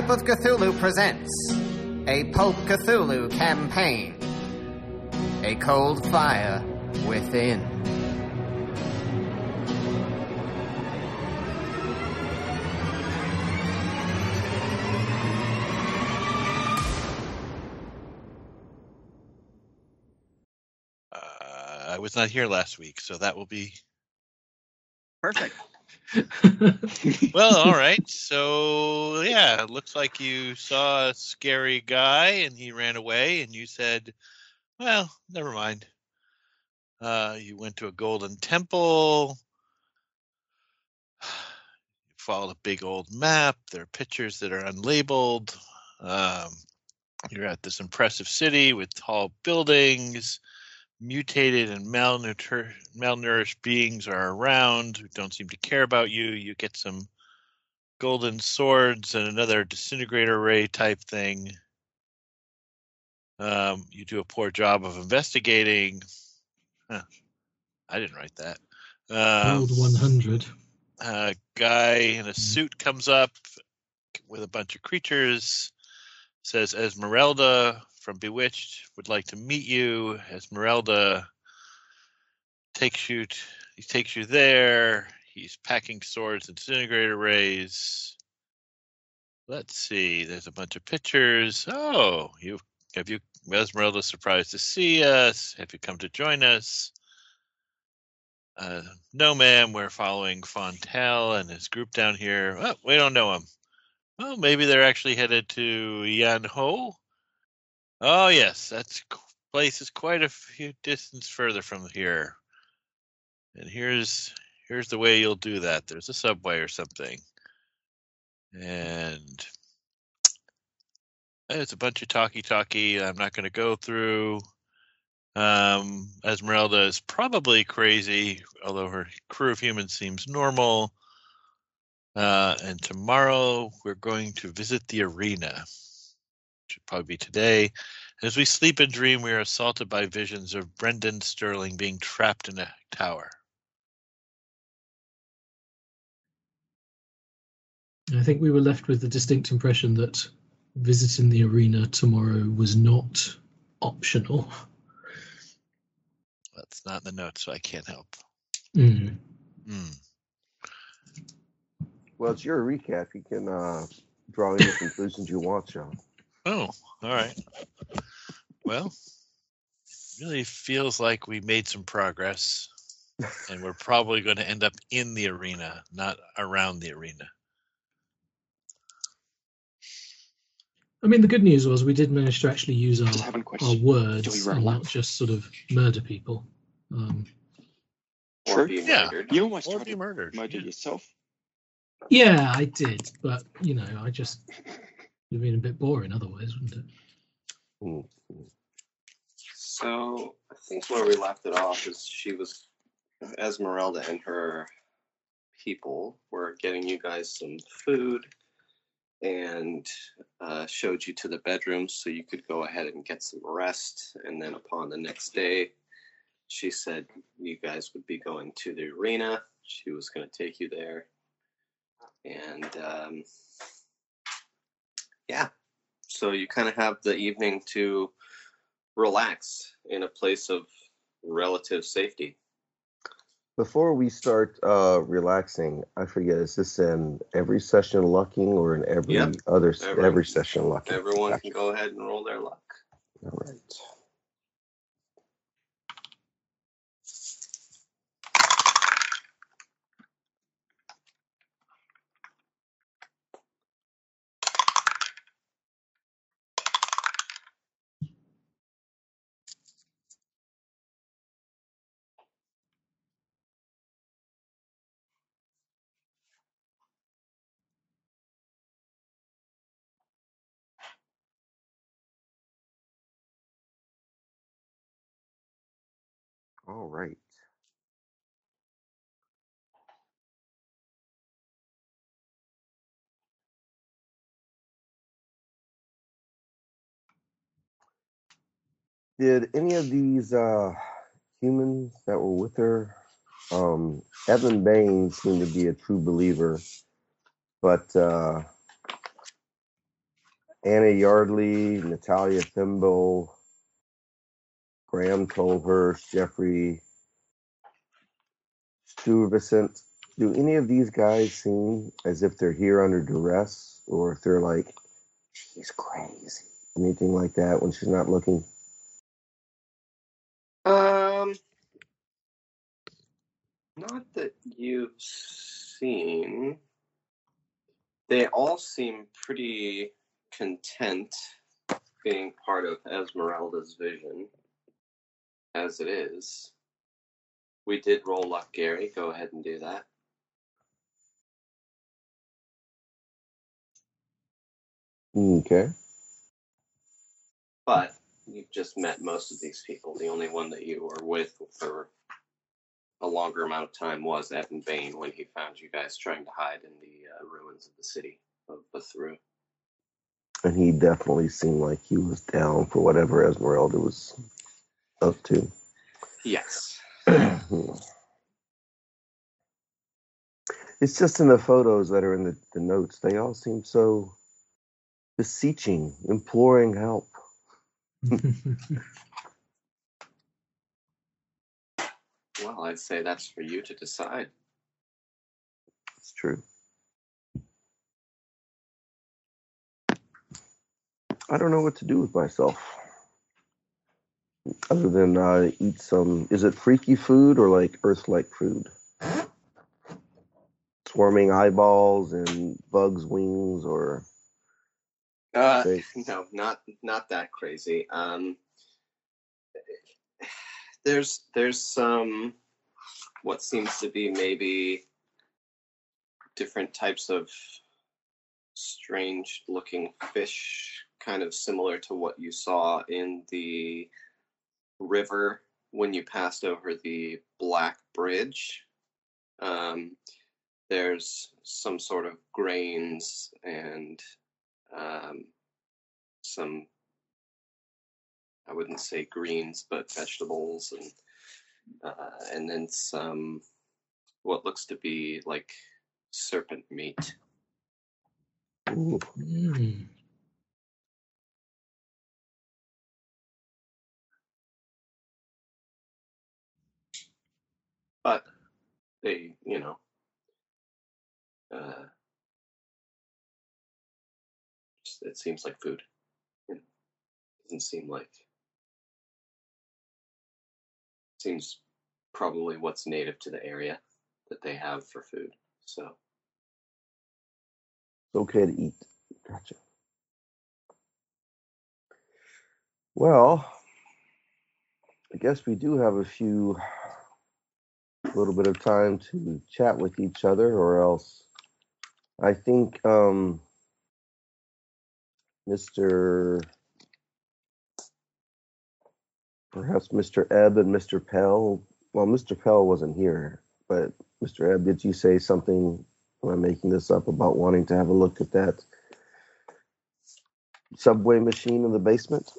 Pipe of Cthulhu presents a Pulp Cthulhu campaign. A cold fire within. Uh, I was not here last week, so that will be Perfect. well. All right. So yeah, it looks like you saw a scary guy and he ran away, and you said, "Well, never mind." Uh, you went to a golden temple. You followed a big old map. There are pictures that are unlabeled. Um, you're at this impressive city with tall buildings. Mutated and malnourished, malnourished beings are around who don't seem to care about you. You get some golden swords and another disintegrator ray type thing. Um, you do a poor job of investigating. Huh. I didn't write that. Um, Old 100. a guy in a suit comes up with a bunch of creatures, says Esmeralda from Bewitched would like to meet you. Esmeralda takes you t- he takes you there. He's packing swords and disintegrator rays. Let's see. There's a bunch of pictures. Oh, you have you Esmeralda surprised to see us? Have you come to join us? Uh, no, ma'am. We're following Fontel and his group down here. Oh, we don't know him. Well, maybe they're actually headed to Yan Ho. Oh, yes, that's place is quite a few distance further from here. And here's here's the way you'll do that. There's a subway or something, and it's a bunch of talkie-talkie. I'm not going to go through. Um, Esmeralda is probably crazy, although her crew of humans seems normal. Uh, and tomorrow we're going to visit the arena. Should probably be today. As we sleep and dream, we are assaulted by visions of Brendan Sterling being trapped in a tower. I think we were left with the distinct impression that visiting the arena tomorrow was not optional. That's not in the notes, so I can't help. Mm. Hmm. Well, it's your recap. You can uh, draw any conclusions you want, Sean. Oh, all right. Well, it really feels like we made some progress, and we're probably going to end up in the arena, not around the arena. I mean, the good news was we did manage to actually use our, our words Do we run and not just sort of murder people. Um, Sure. Yeah. You almost Or tried be to murdered. murder yeah. yourself. yeah, I did, but you know, I just it would have been a bit boring otherwise, wouldn't it? Mm. So I think where we left it off is she was Esmeralda and her people were getting you guys some food and uh, showed you to the bedrooms so you could go ahead and get some rest. And then upon the next day, she said you guys would be going to the arena. She was going to take you there. And um, yeah, so you kind of have the evening to relax in a place of relative safety. Before we start uh, relaxing, I forget, is this in every session lucking or in every Yep. other s- Every- every session lucking? Everyone Gotcha. can go ahead and roll their luck. All right. All right. Did any of these uh, humans that were with her, um, Evan Bain seemed to be a true believer, but uh, Anna Yardley, Natalia Thimble, Graham Tolhurst, Jeffrey Stuyvesant. Do any of these guys seem as if they're here under duress or if they're like, she's crazy? Anything like that when she's not looking? Um, not that you've seen. They all seem pretty content being part of Esmeralda's vision as it is. We did roll luck, Gary. Go ahead and do that. Okay. But you've just met most of these people. The only one that you were with for a longer amount of time was Evan Bain when he found you guys trying to hide in the uh, ruins of the city of Bethru. And he definitely seemed like he was down for whatever Esmeralda was up to. Yes. it's just in the photos that are in the, the notes. They all seem so beseeching, imploring help. Well, I'd say that's for you to decide. It's true. I don't know what to do with myself. Other than uh, eat some, is it freaky food or like earth like food? Swarming eyeballs and bugs' wings or. Uh, no, not not that crazy. Um, there's there's some what seems to be maybe different types of strange looking fish, kind of similar to what you saw in the river when you passed over the Black Bridge. Um, there's some sort of grains and um, some I wouldn't say greens, but vegetables and uh, and then some what looks to be like serpent meat. Ooh, Mm. They, you know, uh, it seems like food. Know, doesn't seem like seems probably what's native to the area that they have for food. So it's okay to eat. Gotcha. Well, I guess we do have a few, a little bit of time to chat with each other, or else I think um, Mr. Perhaps Mr. Ebb and Mr. Pell. Well, Mr. Pell wasn't here, but Mr. Ebb, did you say something? Am I making this up about wanting to have a look at that subway machine in the basement?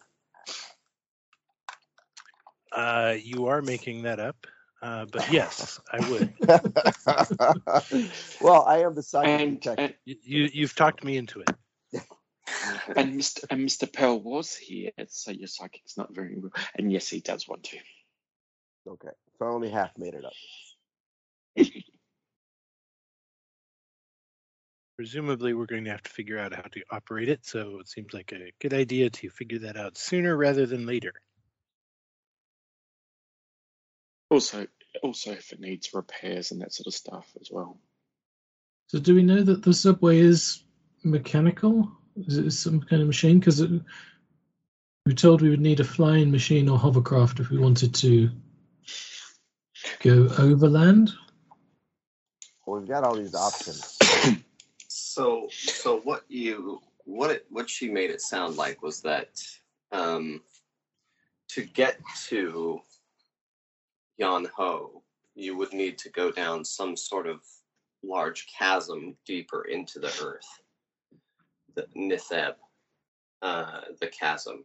Uh, you are making that up, uh, but yes, I would. well, I am the psychic detective. You, you you've talked me into it. and Mr. and Mr. Pearl was here, so your psychic's not very well. And yes, he does want to. Okay, so I only half made it up. Presumably, we're going to have to figure out how to operate it. So it seems like a good idea to figure that out sooner rather than later. Also, also if it needs repairs and that sort of stuff as well. So, do we know that the subway is mechanical? Is it some kind of machine? Because we were told we would need a flying machine or hovercraft if we wanted to go overland. Well, we've got all these options. So, so what you what it what she made it sound like was that um, to get to Yan Ho, you would need to go down some sort of large chasm deeper into the earth, the Nitheb, uh, the chasm.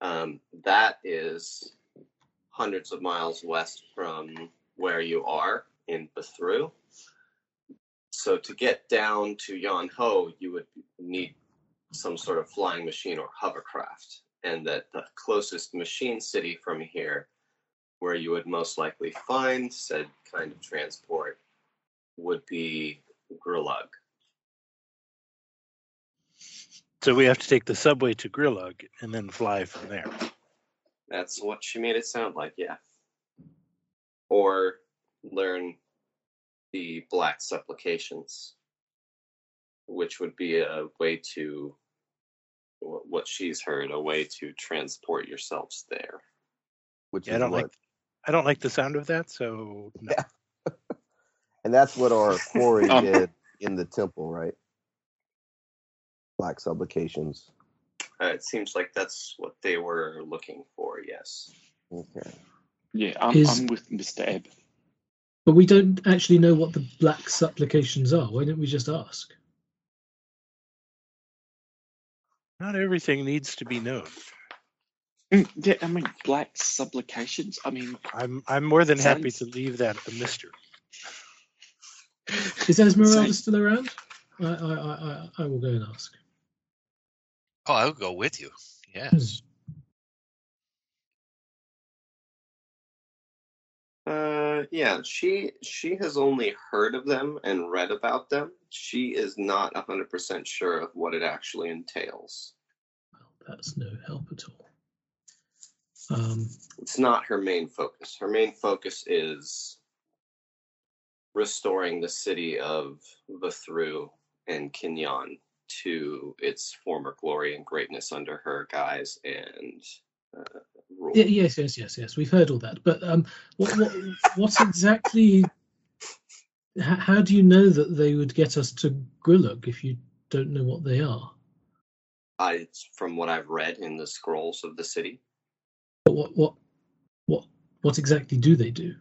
Um, that is hundreds of miles west from where you are in Bethru. So to get down to Yan Ho, you would need some sort of flying machine or hovercraft, and that the closest machine city from here, where you would most likely find said kind of transport, would be Grilug. So we have to take the subway to Grilug and then fly from there. That's what she made it sound like, yeah. Or learn the black supplications, which would be a way to, what she's heard, a way to transport yourselves there. Which Yeah, I don't what, like I don't like the sound of that, so no. Yeah. and that's what our quarry Um, did in the temple, right? Black supplications. Uh, it seems like that's what they were looking for, yes. Okay. Yeah, I'm, Is- I'm with Mr. Ebb. But we don't actually know what the black supplications are. Why don't we just ask? Not everything needs to be known. Mm, Yeah, I mean, black supplications. I mean, I'm I'm more than happy Sounds- to leave that a mystery. Is Esmeralda Same. still around? I, I, I, I, I will go and ask. Oh, I'll go with you. Yes. Uh, yeah, she she has only heard of them and read about them. She is not hundred percent sure of what it actually entails. Well, that's no help at all. Um, It's not her main focus. Her main focus is restoring the city of Vathru and K'n-yan to its former glory and greatness under her guise and uh, rule. y- yes, yes, yes, yes. We've heard all that. But um, what, what, what exactly? h- How do you know that they would get us to Grillug if you don't know what they are? I, it's from what I've read in the scrolls of the city. But what, what, what, what exactly do they do?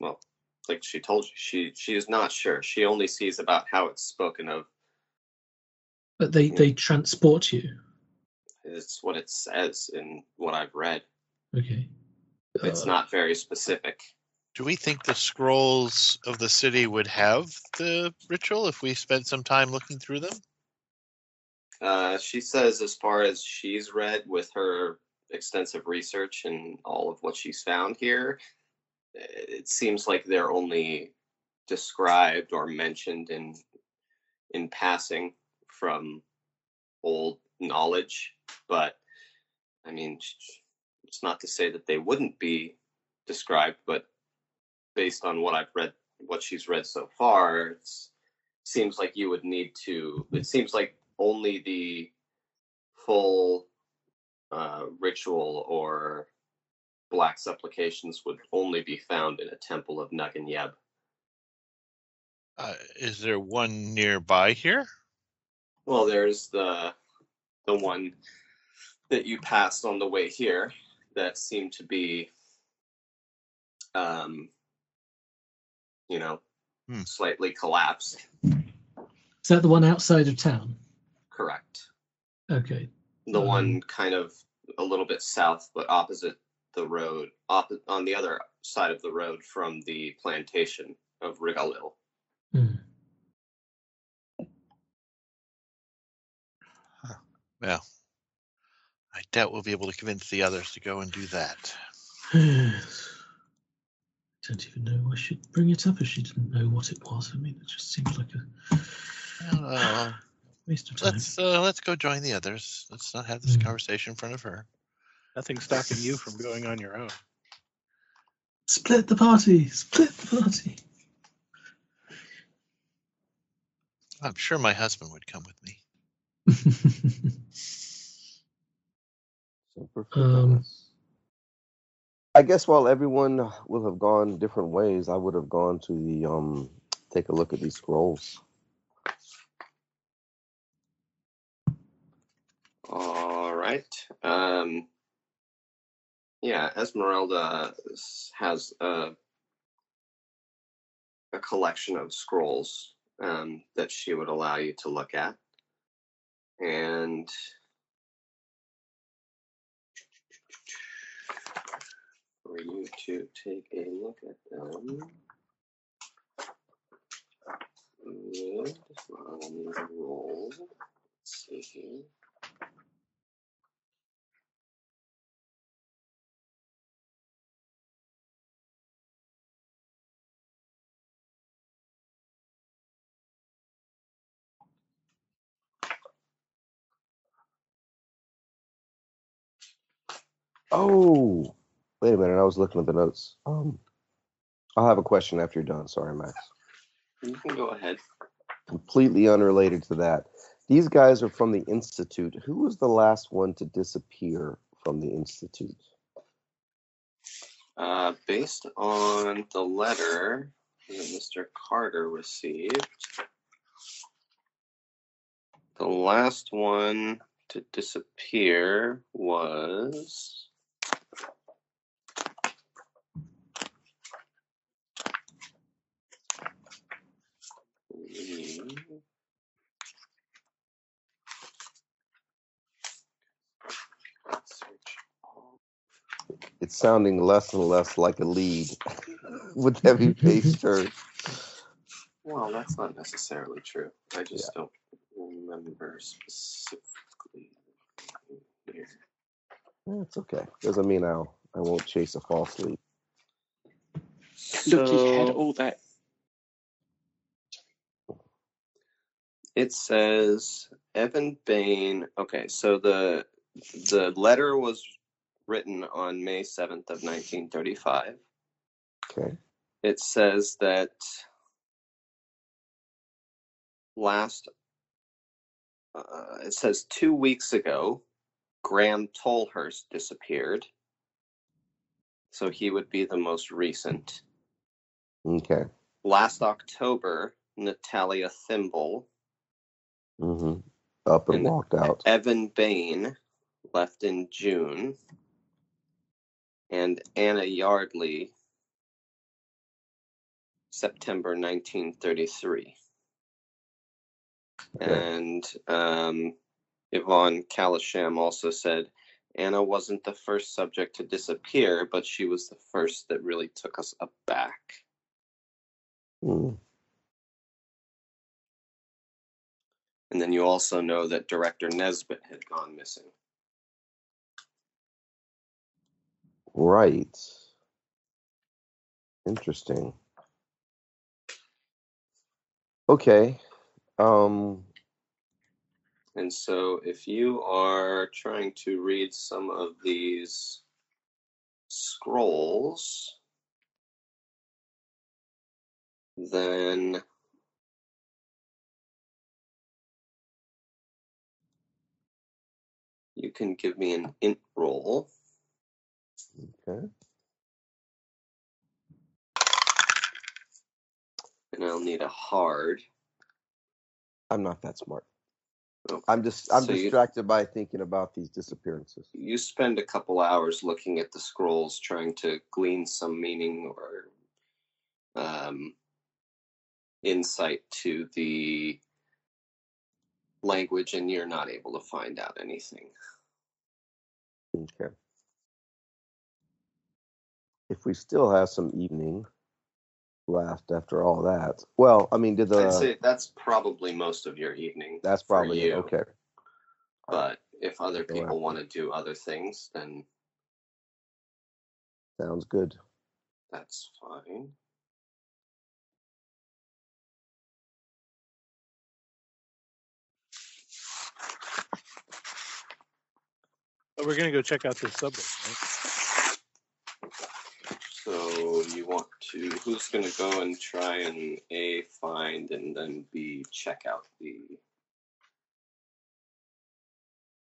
Well, like she told you, she she is not sure. She only sees about how it's spoken of. But they, they transport you. It's what it says in what I've read. Okay. It's Uh, not very specific. Do we think the scrolls of the city would have the ritual if we spent some time looking through them? Uh, she says, as far as she's read with her extensive research and all of what she's found here, it seems like they're only described or mentioned in in passing from old knowledge. But I mean, it's not to say that they wouldn't be described, but based on what I've read, what she's read so far, it seems like you would need to. It seems like only the full uh, ritual or black supplications would only be found in a temple of Nug and Yeb. Uh, is there one nearby here? Well, there's the the one that you passed on the way here that seemed to be, um, you know, Hmm. slightly collapsed. is that the one outside of town? Correct. Okay. The Um, one kind of a little bit south, but opposite the road, op- on the other side of the road from the plantation of Rigalil. Hmm. Well, I doubt we'll be able to convince the others to go and do that. I don't even know I should bring it up if she didn't know what it was. I mean, it just seems like a Uh, waste of time. let's uh, let's go join the others. Let's not have this Hmm. conversation in front of her. Nothing stopping you from going on your own. Split the party. Split the party. I'm sure my husband would come with me. Super Um. I guess while everyone will have gone different ways, I would have gone to the um take a look at these scrolls. Right. Um, yeah, Esmeralda has a, a collection of scrolls um, that she would allow you to look at. And for you to take a look at them. Roll. Let's see here. Oh, wait a minute. I was looking at the notes. Um, I'll have a question after you're done. Sorry, Max. You can go ahead. Completely unrelated to that. These guys are from the Institute. Who was the last one to disappear from the Institute? Uh, based on the letter that Mr. Carter received, the last one to disappear was. It's sounding less and less like a lead with heavy bass turn. Well, that's not necessarily true. I just don't remember specifically. Here. It's okay. Doesn't mean I'll I won't chase a false lead. Look, he had all that. It says Evan Bain. Okay, so the the letter was written on May seventh of nineteen thirty five. Okay. It says that last. Uh, it says two weeks ago, Graham Tolhurst disappeared. So he would be the most recent. Okay. Last October, Natalia Thimble hmm Up and And- walked out. Evan Bain left in June, and Anna Yardley September 1933. Okay. And um, Yvonne Kalisham also said Anna wasn't the first subject to disappear, but she was the first that really took us aback. Mm. And then you also know that director Nesbitt had gone missing. Right. Interesting. Okay. Um. And so, if you are trying to read some of these scrolls, then you can give me an int roll. Okay. And I'll need a hard. I'm not that smart. Oh, I'm just I'm So you- distracted by thinking about these disappearances. You spend a couple hours looking at the scrolls, trying to glean some meaning or um, insight to the language, and you're not able to find out anything. Okay. If we still have some evening left after all that, well, I mean, did I'd the say that's probably most of your evening. that's probably you. okay. But if other people want to do other things, then Sounds good. that's fine. But we're gonna go check out this subway, right? So you want to? Who's going to go and try and a find and then b check out the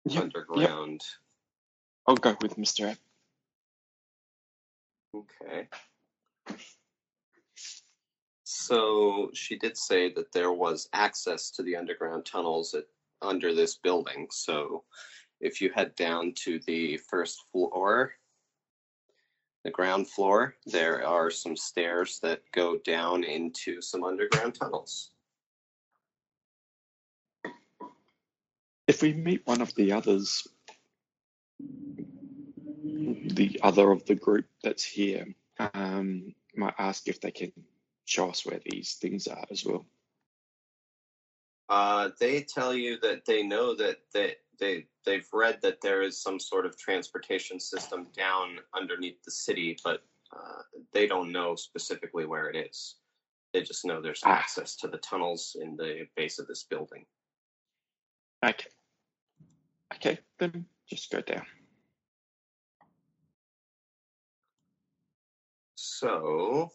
Yep, underground? I'll go with Mr. Ebb. Okay. So she did say that there was access to the underground tunnels at, under this building. So if you head down to the first floor, the ground floor, there are some stairs that go down into some underground tunnels. If we meet one of the others, the other of the group that's here, um, might ask if they can show us where these things are as well. Uh, they tell you that they know that they, they, they've read that there is some sort of transportation system down underneath the city, but uh, they don't know specifically where it is. They just know there's Ah. access to the tunnels in the base of this building. Okay. Okay, then just go down. So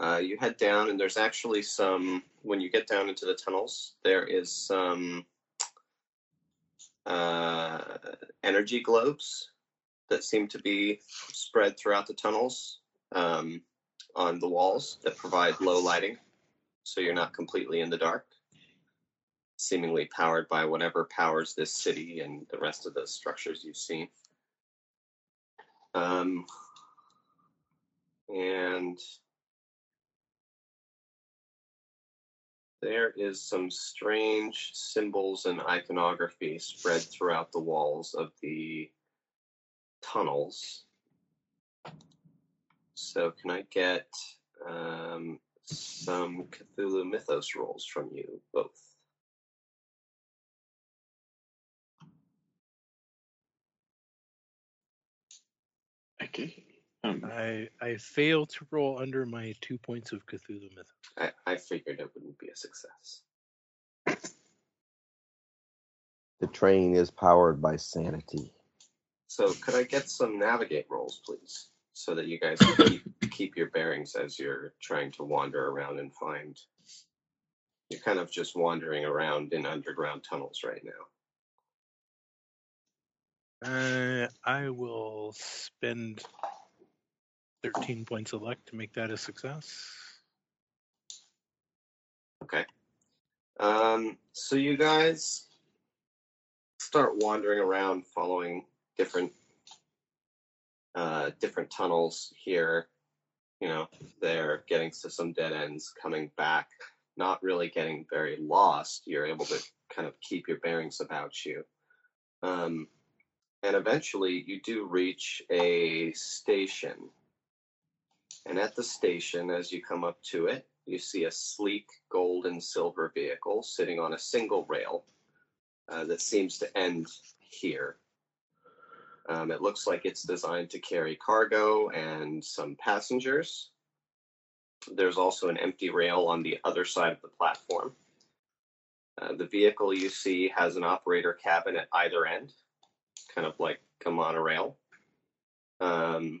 uh, you head down, and there's actually some. When you get down into the tunnels, there is some uh, energy globes that seem to be spread throughout the tunnels um, on the walls that provide low lighting, so you're not completely in the dark. Seemingly powered by whatever powers this city and the rest of the structures you've seen. Um, and there is some strange symbols and iconography spread throughout the walls of the tunnels. So, can I get um, some Cthulhu Mythos rolls from you both? Okay. Um, I I fail to roll under my two points of Cthulhu myth. I, I figured it wouldn't be a success. The train is powered by sanity. So, could I get some navigate rolls, please, so that you guys keep, keep your bearings as you're trying to wander around and find. You're kind of just wandering around in underground tunnels right now. Uh, I will spend 13 points of luck to make that a success. Okay. Um, so you guys start wandering around, following different uh, different tunnels here. You know, they're getting to some dead ends, coming back, not really getting very lost. You're able to kind of keep your bearings about you. Um, and eventually, you do reach a station. And at the station, as you come up to it, you see a sleek gold and silver vehicle sitting on a single rail uh, that seems to end here. Um, it looks like it's designed to carry cargo and some passengers. There's also an empty rail on the other side of the platform. Uh, the vehicle you see has an operator cabin at either end, kind of like a monorail, um,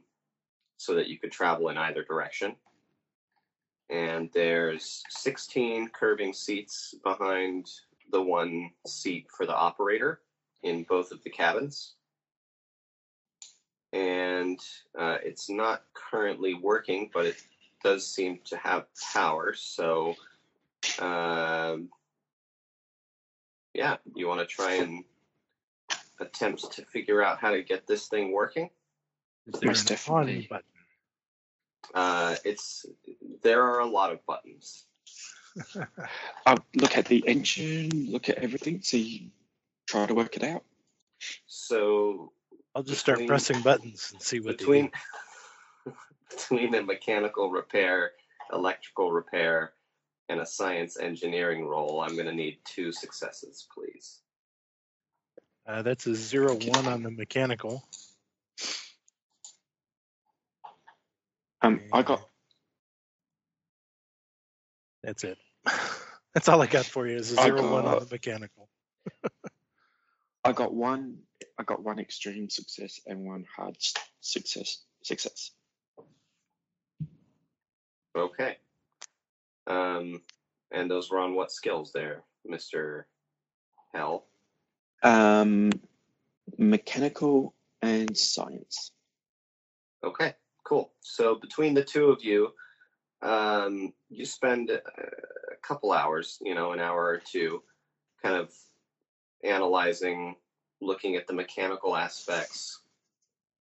so that you could travel in either direction and there's 16 curving seats behind the one seat for the operator in both of the cabins. And uh, it's not currently working, but it does seem to have power. So, um, yeah, you want to try and attempt to figure out how to get this thing working? Is there Most an on definitely. button? Uh, it's there are a lot of buttons. I'll look at the engine, look at everything, see, try to work it out. So I'll just start pressing buttons and see what between between a mechanical repair, electrical repair, and a science engineering role, I'm going to need two successes, please. Uh, that's a zero one on the mechanical. Um, I got That's it. That's all I got for you is a I zero one on the mechanical. I got one I got one extreme success and one hard success success. Okay. Um, and those were on what skills there, Mister Pell? Um, mechanical and science. Okay, cool. So between the two of you, um, you spend a, couple hours, you know, an hour or two, kind of analyzing, looking at the mechanical aspects,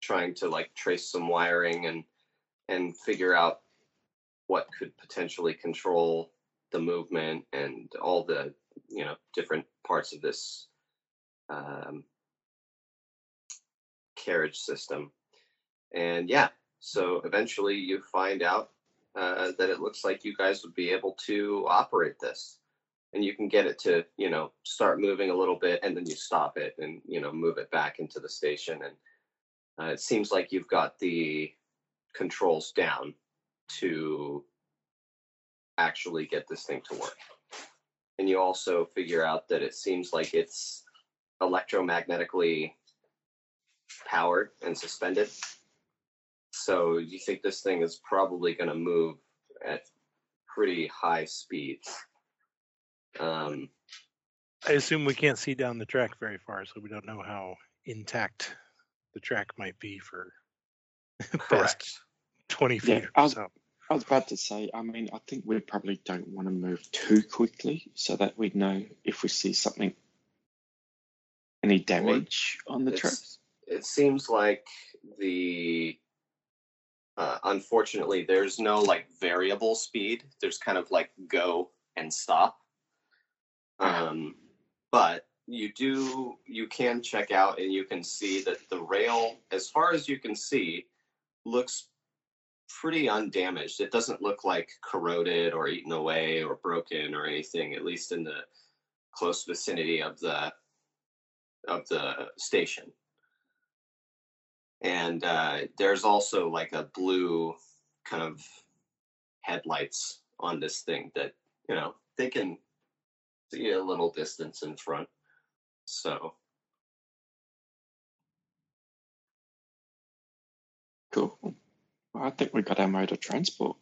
trying to like trace some wiring and and figure out what could potentially control the movement and all the you know different parts of this um, carriage system. And yeah, so eventually you find out uh, that it looks like you guys would be able to operate this. And you can get it to, you know, start moving a little bit and then you stop it and, you know, move it back into the station. And uh, it seems like you've got the controls down to actually get this thing to work. And you also figure out that it seems like it's electromagnetically powered and suspended. So you think this thing is probably going to move at pretty high speeds. Um, I assume we can't see down the track very far, so we don't know how intact the track might be for past correct. 20 feet Yeah, or I was- so. I was about to say, I mean, I think we probably don't want to move too quickly so that we know if we see something, any damage on the it's- tracks. It seems like the uh, unfortunately there's no like variable speed. There's kind of like go and stop. Um, but you do you can check out and you can see that the rail, as far as you can see, looks pretty undamaged. It doesn't look like corroded or eaten away or broken or anything, at least in the close vicinity of the of the station. And uh, there's also like a blue kind of headlights on this thing that you know they can see a little distance in front. So Cool. Well, I think we got our mode of transport.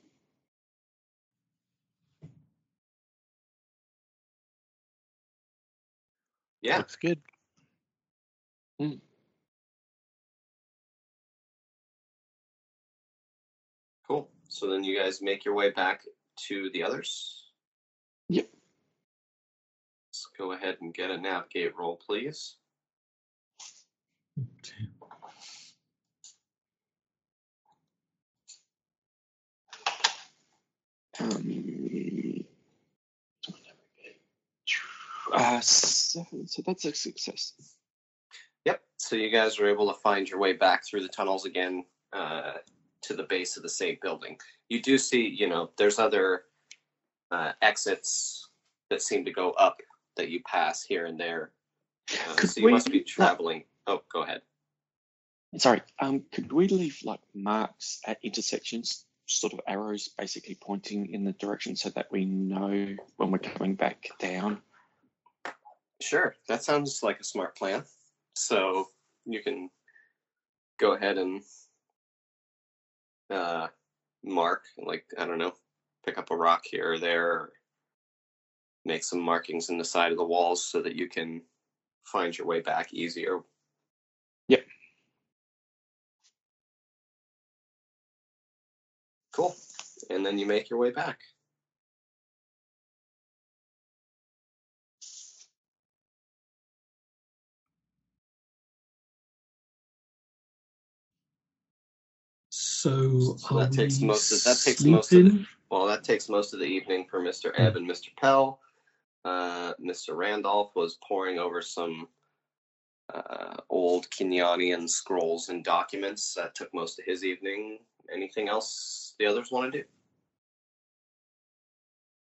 yeah, Looks good. cool. So then you guys make your way back to the others. Yep. Let's go ahead and get a navigate roll, please. Um, uh, so, so that's a success. Yep. So you guys were able to find your way back through the tunnels again uh, to the base of the same building. You do see, you know, there's other uh, exits that seem to go up that you pass here and there. Uh, so you we- must be traveling. Oh, go ahead. Sorry, um, could we leave like marks at intersections, sort of arrows basically pointing in the direction so that we know when we're coming back down? Sure. That sounds like a smart plan. So you can go ahead and uh, mark, like, I don't know, pick up a rock here or there, or make some markings in the side of the walls so that you can find your way back easier. Yep. Cool. And then you make your way back. So, So that takes most of- that takes most of sleeping? Well, that takes most of the evening for Mr. Ebb and Mr. Pell. Uh, Mr. Randolph was poring over some uh, old Kenyanian scrolls and documents. That took most of his evening. Anything else the others want to do?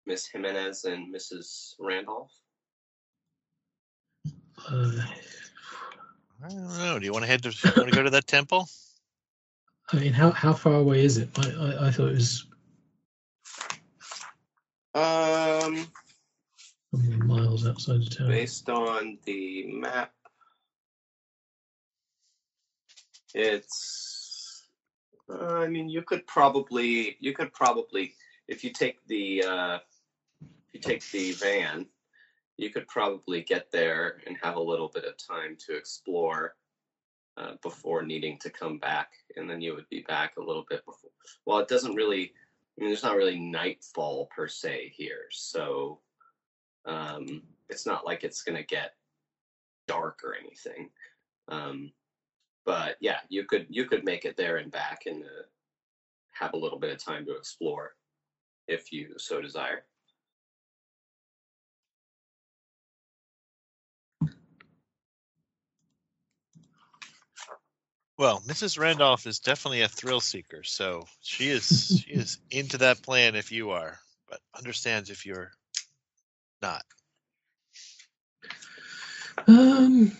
Miss Jimenez and Mrs. Randolph? Uh, I don't know. Do you want to head to want to go to that temple? I mean, how how far away is it? I I, I thought it was Um, miles outside of town. based on the map, it's. Uh, I mean, you could probably, you could probably, if you take the, uh, if you take the van, you could probably get there and have a little bit of time to explore uh, before needing to come back, and then you would be back a little bit before. Well, it doesn't really. I mean, there's not really nightfall per se here, so um, it's not like it's going to get dark or anything. Um, but yeah, you could you could make it there and back and uh, have a little bit of time to explore if you so desire. Well, Mrs. Randolph is definitely a thrill seeker, so she is she is into that plan if you are, but understands if you're not. Um,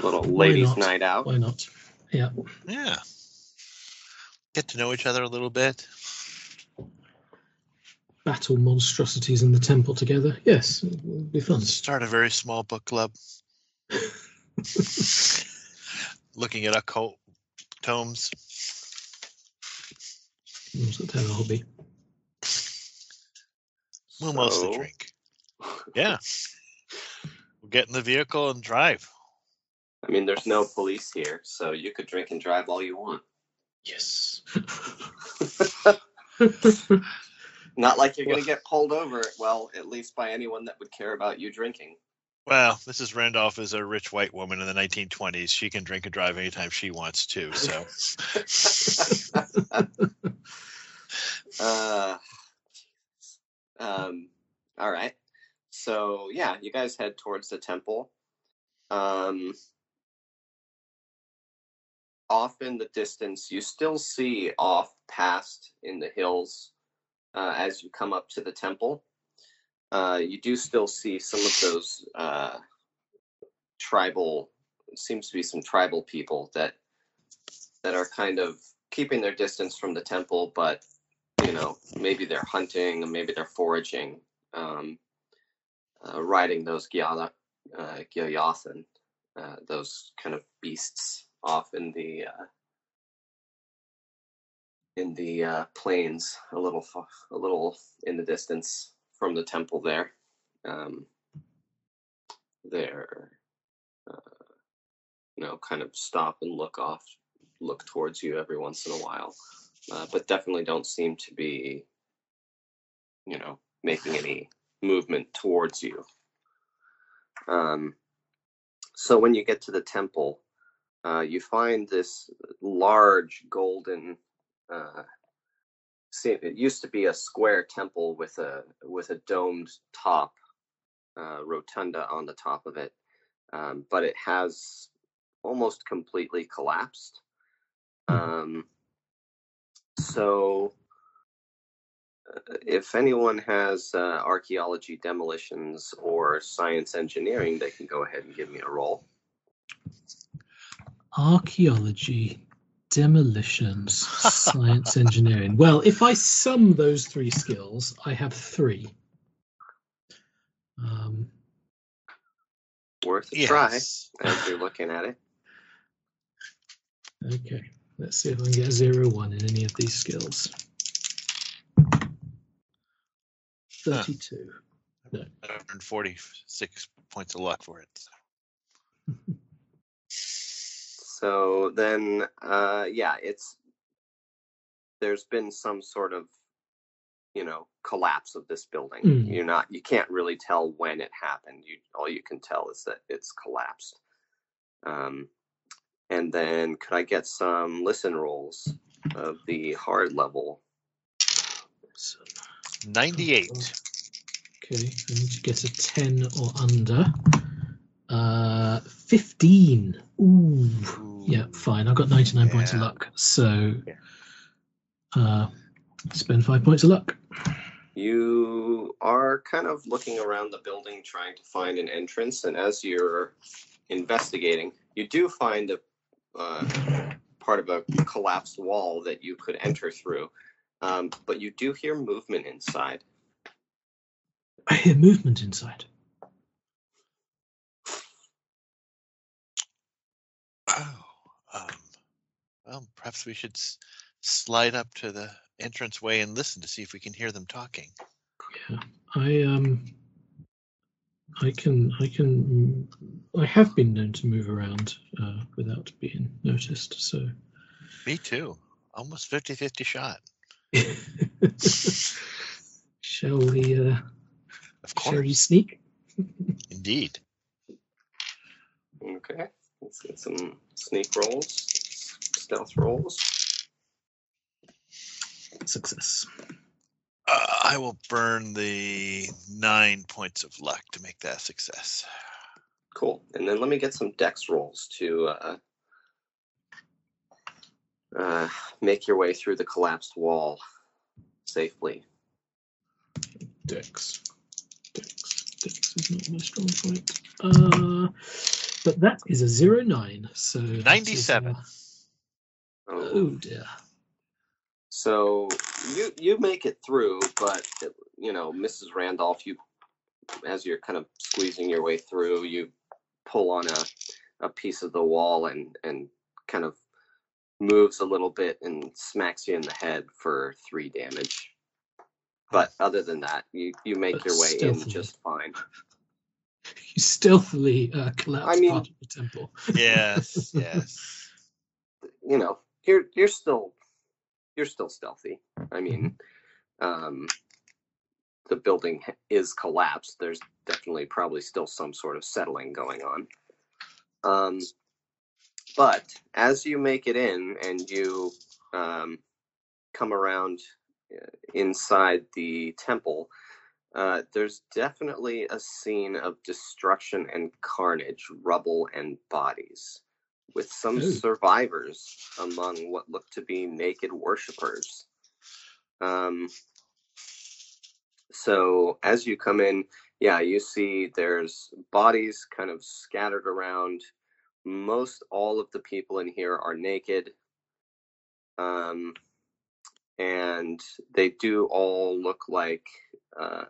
Little ladies' night out. why not? Yeah. Yeah. Get to know each other a little bit. Battle monstrosities in the temple together. Yes, it would be fun. Start a very small book club. Looking at occult tomes. Someone's got have a hobby. We'll mostly So- drink. Yeah. We'll get in the vehicle and drive. I mean, there's no police here, so you could drink and drive all you want. Yes. Not like you're going to get pulled over, well, at least by anyone that would care about you drinking. Well, Mrs. Randolph is a rich white woman in the 1920s. She can drink and drive anytime she wants to. So, uh, um, all right. So yeah, you guys head towards the temple. Um, off in the distance, you still see off past in the hills uh, as you come up to the temple. Uh, you do still see some of those uh, tribal. Seems to be some tribal people that that are kind of keeping their distance from the temple, but you know, maybe they're hunting, and maybe they're foraging, um, uh, riding those gyala, uh, uh, those kind of beasts off in the uh, in the plains, a little a little in the distance from the temple there. Um, uh, you know kind of stop and look off, look towards you every once in a while uh, but definitely don't seem to be, you know, making any movement towards you. Um, so when you get to the temple, uh, you find this large golden. Uh, it used to be a square temple with a with a domed top, uh, rotunda on the top of it, um, but it has almost completely collapsed. Um, so, uh, if anyone has uh, archaeology demolitions or science engineering, they can go ahead and give me a roll. Archaeology, demolitions, science engineering. Well, if I sum those three skills, I have three. Um, Worth a try yes. as you're looking at it. okay, let's see if I can get a zero one in any of these skills. Huh. 32. 146 points of luck for it. So then, uh, yeah, it's there's been some sort of, you know, collapse of this building. Mm. You're not, you can't really tell when it happened. You all you can tell is that it's collapsed. Um, and then could I get some listen rolls of the hard level? 98. okay, I need to get a 10 or under. Uh, 15. Ooh. Yeah, fine. I've got 99 points of luck. So, Yeah. uh, spend five points of luck. You are kind of looking around the building trying to find an entrance, and as you're investigating, you do find a uh, part of a collapsed wall that you could enter through. Um, but you do hear movement inside. I hear movement inside. Oh, um, well, perhaps we should s- slide up to the entranceway and listen to see if we can hear them talking. Yeah, I um, I can, I can, I have been known to move around uh, without being noticed. So, Me too. Almost 50 50 shot. shall we? Uh, Of shall we course. sneak? Indeed. Okay, let's get some sneak rolls, stealth rolls. Success. Uh, I will burn the nine points of luck to make that a success. Cool. And then let me get some dex rolls to uh, uh, make your way through the collapsed wall safely. Dex. Dex. Dex is not my strong point. Uh, but that is a zero nine. So 97. uh, oh dear. So you you make it through, but you know, Mrs. Randolph, you as you're kind of squeezing your way through, you pull on a a piece of the wall and and kind of moves a little bit and smacks you in the head for three damage. But other than that, you you make But your way in just fine. You stealthily uh, collapse I mean- part of the temple. Yes, yes. you know, you're you're still you're still stealthy. I mean, um, the building is collapsed. There's definitely probably still some sort of settling going on. Um, but as you make it in and you um, come around uh, inside the temple, uh, there's definitely a scene of destruction and carnage, rubble and bodies with some Ooh. survivors among what look to be naked worshippers. Um, so as you come in, yeah, you see there's bodies kind of scattered around. Most all of the people in here are naked. Um, and they do all look like uh,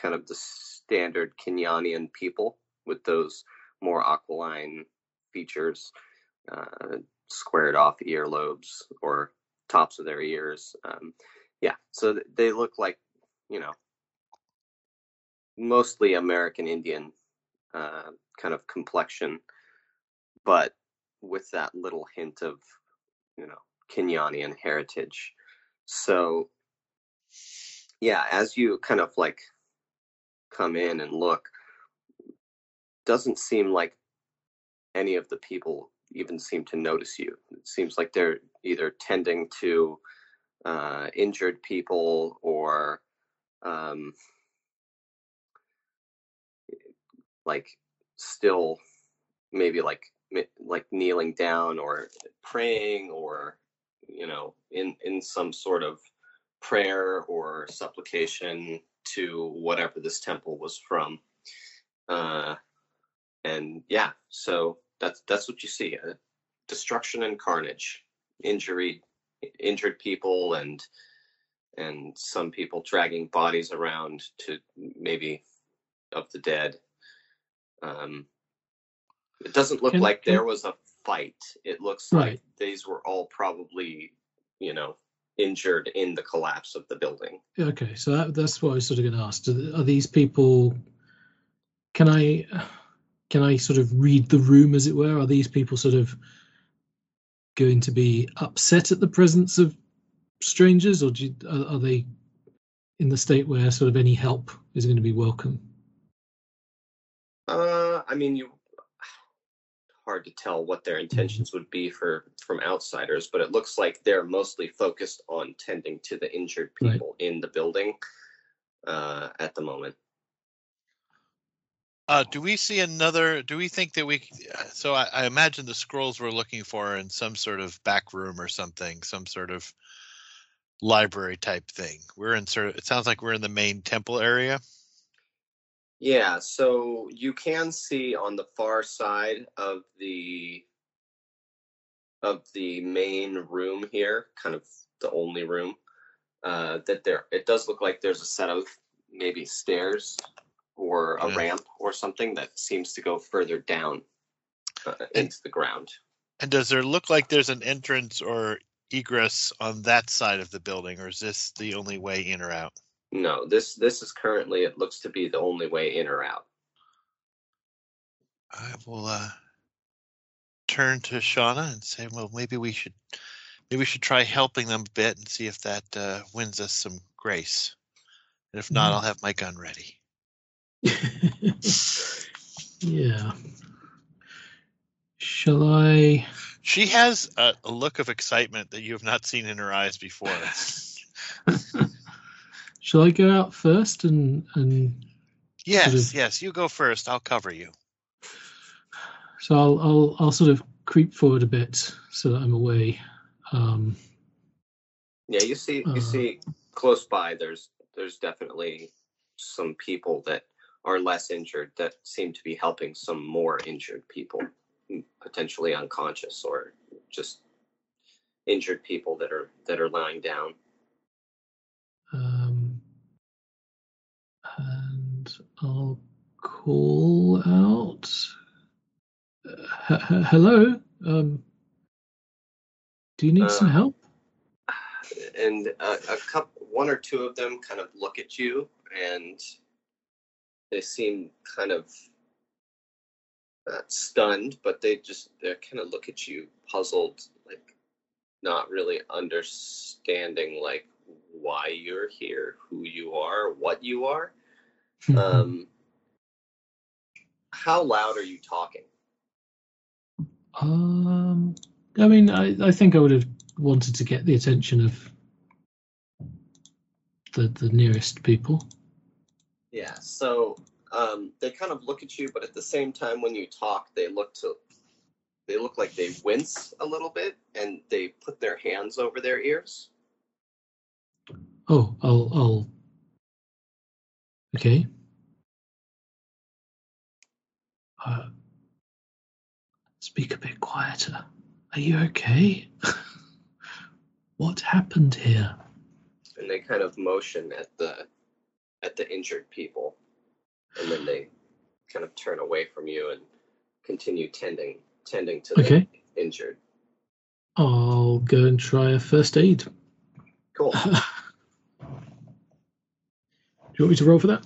kind of the standard K'n-yanian people with those more aquiline features uh, squared off earlobes or tops of their ears. Um, yeah, so th- they look like, you know, mostly American Indian uh, kind of complexion, but with that little hint of, you know, K'n-yanian heritage. So, yeah, as you kind of like come in and look, doesn't seem like any of the people even seem to notice you. It seems like they're either tending to uh, injured people or um, like still maybe like like kneeling down or praying or you know in in some sort of prayer or supplication to whatever this temple was from. Uh and yeah so that's that's what you see uh, destruction and carnage injury injured people and and some people dragging bodies around to maybe of the dead. Um it doesn't look Can- like can- there was a fight it looks like these were all probably you know injured in the collapse of the building Okay, so that, that's what I was sort of going to ask. Are these people? Can I can I sort of read the room, as it were? Are these people sort of going to be upset at the presence of strangers, or do you, are, are they in the state where sort of any help is going to be welcome? Uh, I mean, you hard to tell what their intentions would be for from outsiders, but it looks like they're mostly focused on tending to the injured Right. people in the building uh, at the moment. Uh, do we see another? Do we think that we? So I, I imagine the scrolls we're looking for in some sort of back room or something, some sort of library type thing. We're in sort of. It sounds like we're in the main temple area. Yeah, so you can see on the far side of the of the main room here, kind of the only room, uh, that there it does look like there's a set of maybe stairs or a Yeah. ramp or something that seems to go further down uh, into the ground. And does there look like there's an entrance or egress on that side of the building, or is this the only way in or out? No, this this is currently it looks to be the only way in or out. I will uh, turn to Shauna and say, well, maybe we should, maybe we should try helping them a bit and see if that uh, wins us some grace. And if not, Mhm. I'll have my gun ready. yeah. Shall I? She has a, a look of excitement that you have not seen in her eyes before. Shall I go out first and and yes, Sort of- yes, you go first. I'll cover you. So I'll I'll I'll sort of creep forward a bit so that I'm away. Um, Yeah, you see, you Uh. see close by. There's there's definitely some people that are less injured that seem to be helping some more injured people, potentially unconscious or just injured people that are that are lying down. um, I'll call out. Uh, he- hello. Um, do you need some Uh, help? and a, a couple, one or two of them kind of look at you and they seem kind of not stunned, but they just they kind of look at you puzzled, like not really understanding like why you're here, who you are, what you are. Um, how loud are you talking? Um, I mean, I, I think I would have wanted to get the attention of the the nearest people. Yeah, so um, they kind of look at you, but at the same time, when you talk, they look to they look like they wince a little bit, and they put their hands over their ears. Oh, I'll I'll. Okay. Uh, speak a bit quieter. Are you okay? what happened here? and they kind of motion at the at the injured people and then they kind of turn away from you and continue tending tending to Okay. the injured I'll go and try a first aid. cool you want me to roll for that?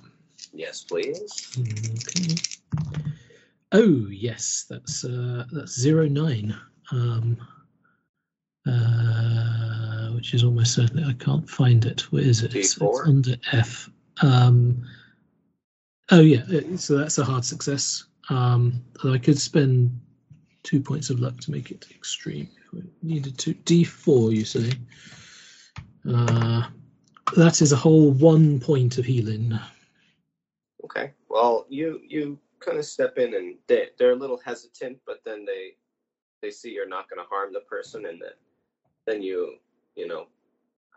yes please Okay. Oh yes, that's uh, that's zero nine. Um, uh, which is almost certainly I can't find it. Where is it? It's, it's D4? under F. Um, oh yeah, so that's a hard success. Um, although I could spend two points of luck to make it extreme. If we needed to D four, you say? Uh, that is a whole one point of healing. okay. Well you you kind of step in and they, they're a little hesitant but then they they see you're not going to harm the person and then then you you know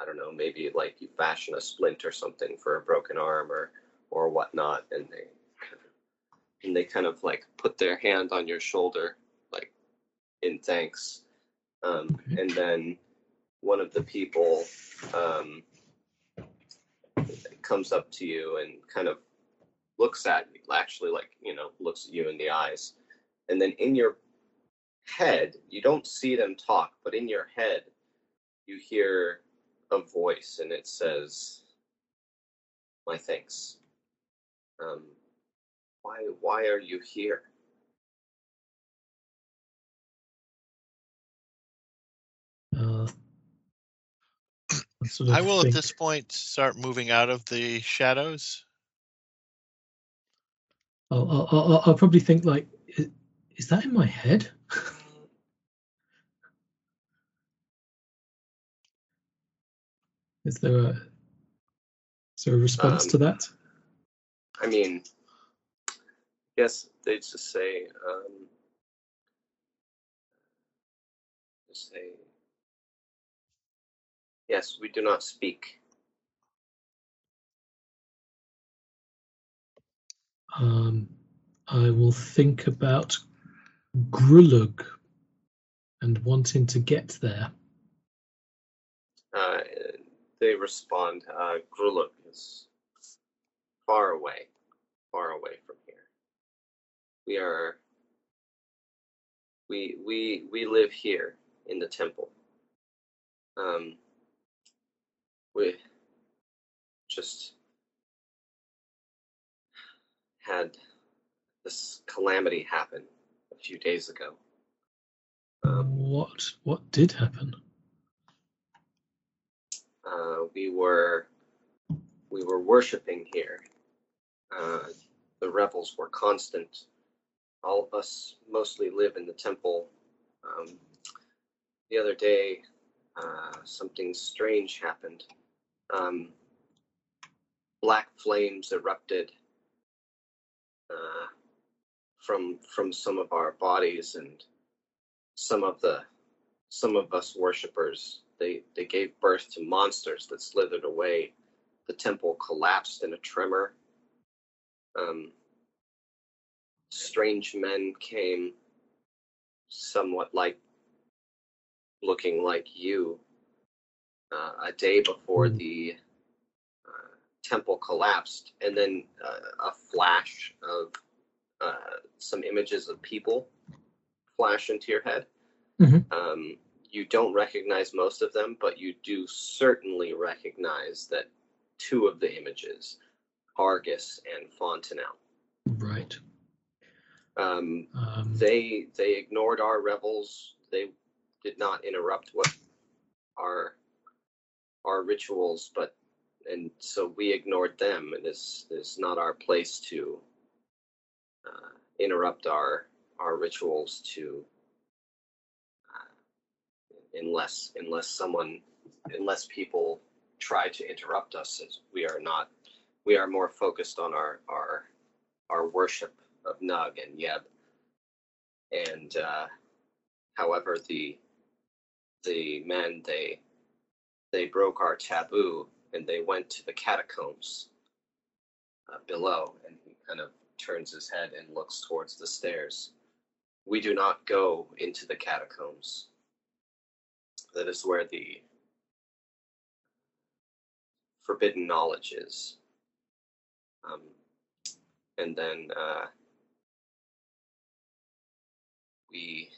i don't know maybe like you fashion a splint or something for a broken arm or or whatnot and they and they kind of like put their hand on your shoulder like in thanks. Um, and then one of the people um, comes up to you and kind of looks at you actually like you know looks at you in the eyes. And then in your head you don't see them talk but in your head you hear a voice and it says my thanks. Um, why why are you here? Uh, sort of I will at this point start moving out of the shadows. I'll, I'll, I'll, I'll probably think like, is, is that in my head? is there a is there a response Um, to that? i mean yes they just say um, yes we do not speak Um, I will think about Grulug and wanting to get there. uh, they respond, uh, Gruluk is far away, far away from here. We are, we, we, we live here in the temple. Um, we just had this calamity happen a few days ago. Um, What what did happen? uh, we were we were worshiping here. Uh, the rebels were constant. All of us mostly live in the temple. Um, the other day, uh, something strange happened. Um, black flames erupted uh, from from some of our bodies and some of the some of us worshippers they they gave birth to monsters that slithered away. The temple collapsed in a tremor. Um, strange men came somewhat like looking like you uh, a day before Mm. the uh, temple collapsed and then uh, a flash of uh, some images of people flash into your head Mhm. um, you don't recognize most of them but you do certainly recognize that two of the images argus and fontenelle Right. um, Um, they they ignored our revels. They did not interrupt what our our rituals, but and so we ignored them. And it's it's not our place to uh, interrupt our our rituals to uh, unless unless someone unless people try to interrupt us. As we are not we are more focused on our our our worship of Nug and Yeb and uh, however the the men they they broke our taboo and they went to the catacombs uh, below. And he kind of turns his head and looks towards the stairs. We do not go into the catacombs. That is where the forbidden knowledge is. Um, and then uh, we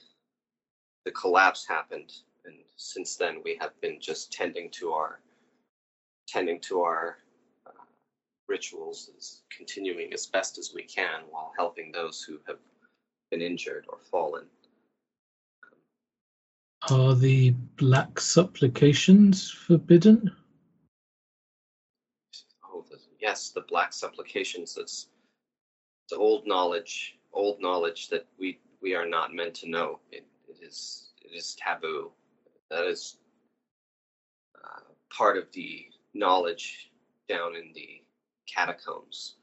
the collapse happened and since then we have been just tending to our tending to our uh, rituals as continuing as best as we can while helping those who have been injured or fallen. Are the black supplications forbidden? oh the, yes the black supplications that's the old knowledge old knowledge that we we are not meant to know. It, it is it is taboo that is uh, part of the knowledge down in the catacombs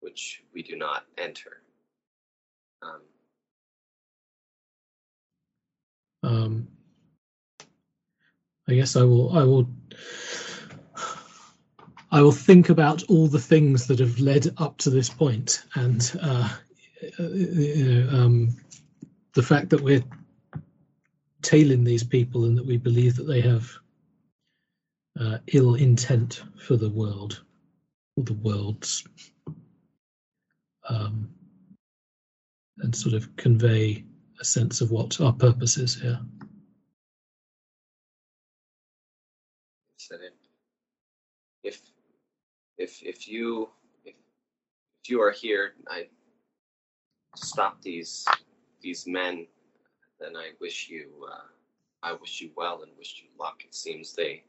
which we do not enter um, Um, I guess I will. I will. I will think about all the things that have led up to this point, and uh, you know, um, the fact that we're tailing these people and that we believe that they have uh, ill intent for the world, or the worlds, um, and sort of convey a sense of what our purpose is here. If if if you if, if you are here, I stop these these men, then I wish you uh, I wish you well and wish you luck. It seems they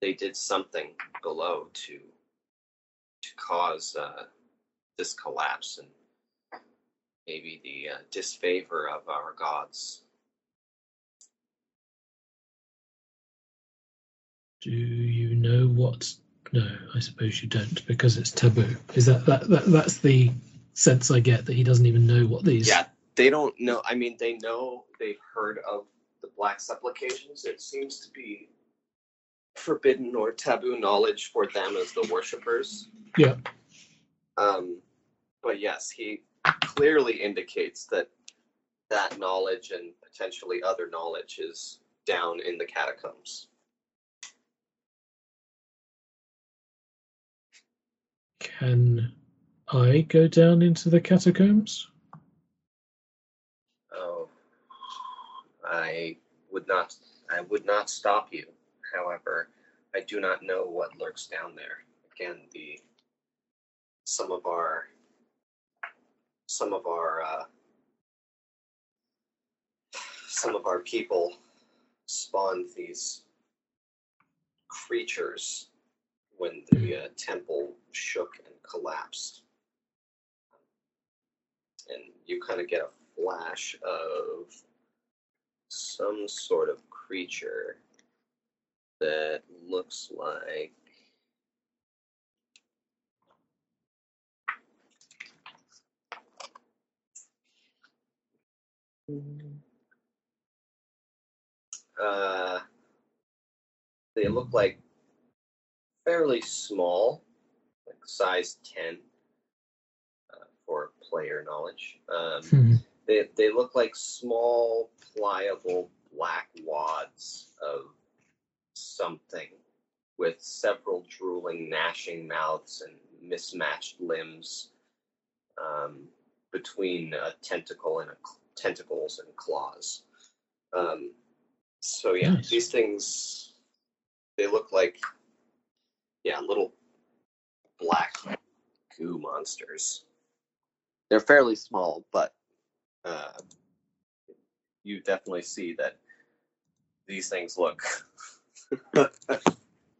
they did something below to to cause uh, this collapse and maybe the uh, disfavor of our gods. Do you know what? No, I suppose you don't because it's taboo. Is that that, that that's the sense I get that he doesn't even know what these. Yeah, they don't know. I mean, they know they've heard of the black supplications. It seems to be forbidden or taboo knowledge for them as the worshippers. Yeah. Um, but yes, he clearly indicates that that knowledge and potentially other knowledge is down in the catacombs. Can I go down into the catacombs? Oh, I would not. I would not stop you. However, I do not know what lurks down there. Again, the some of our some of our uh, some of our people spawned these creatures when the uh, temple shook and collapsed and you kind of get a flash of some sort of creature that looks like Uh, they look like fairly small, like size 10 uh, for player knowledge. Um, Hmm. They, they look like small, pliable black wads of something with several drooling, gnashing mouths and mismatched limbs um, between a tentacle and a, tentacles and claws. Um, so yeah, Nice. these things they look like yeah, little black goo monsters. They're fairly small, but uh, you definitely see that these things look.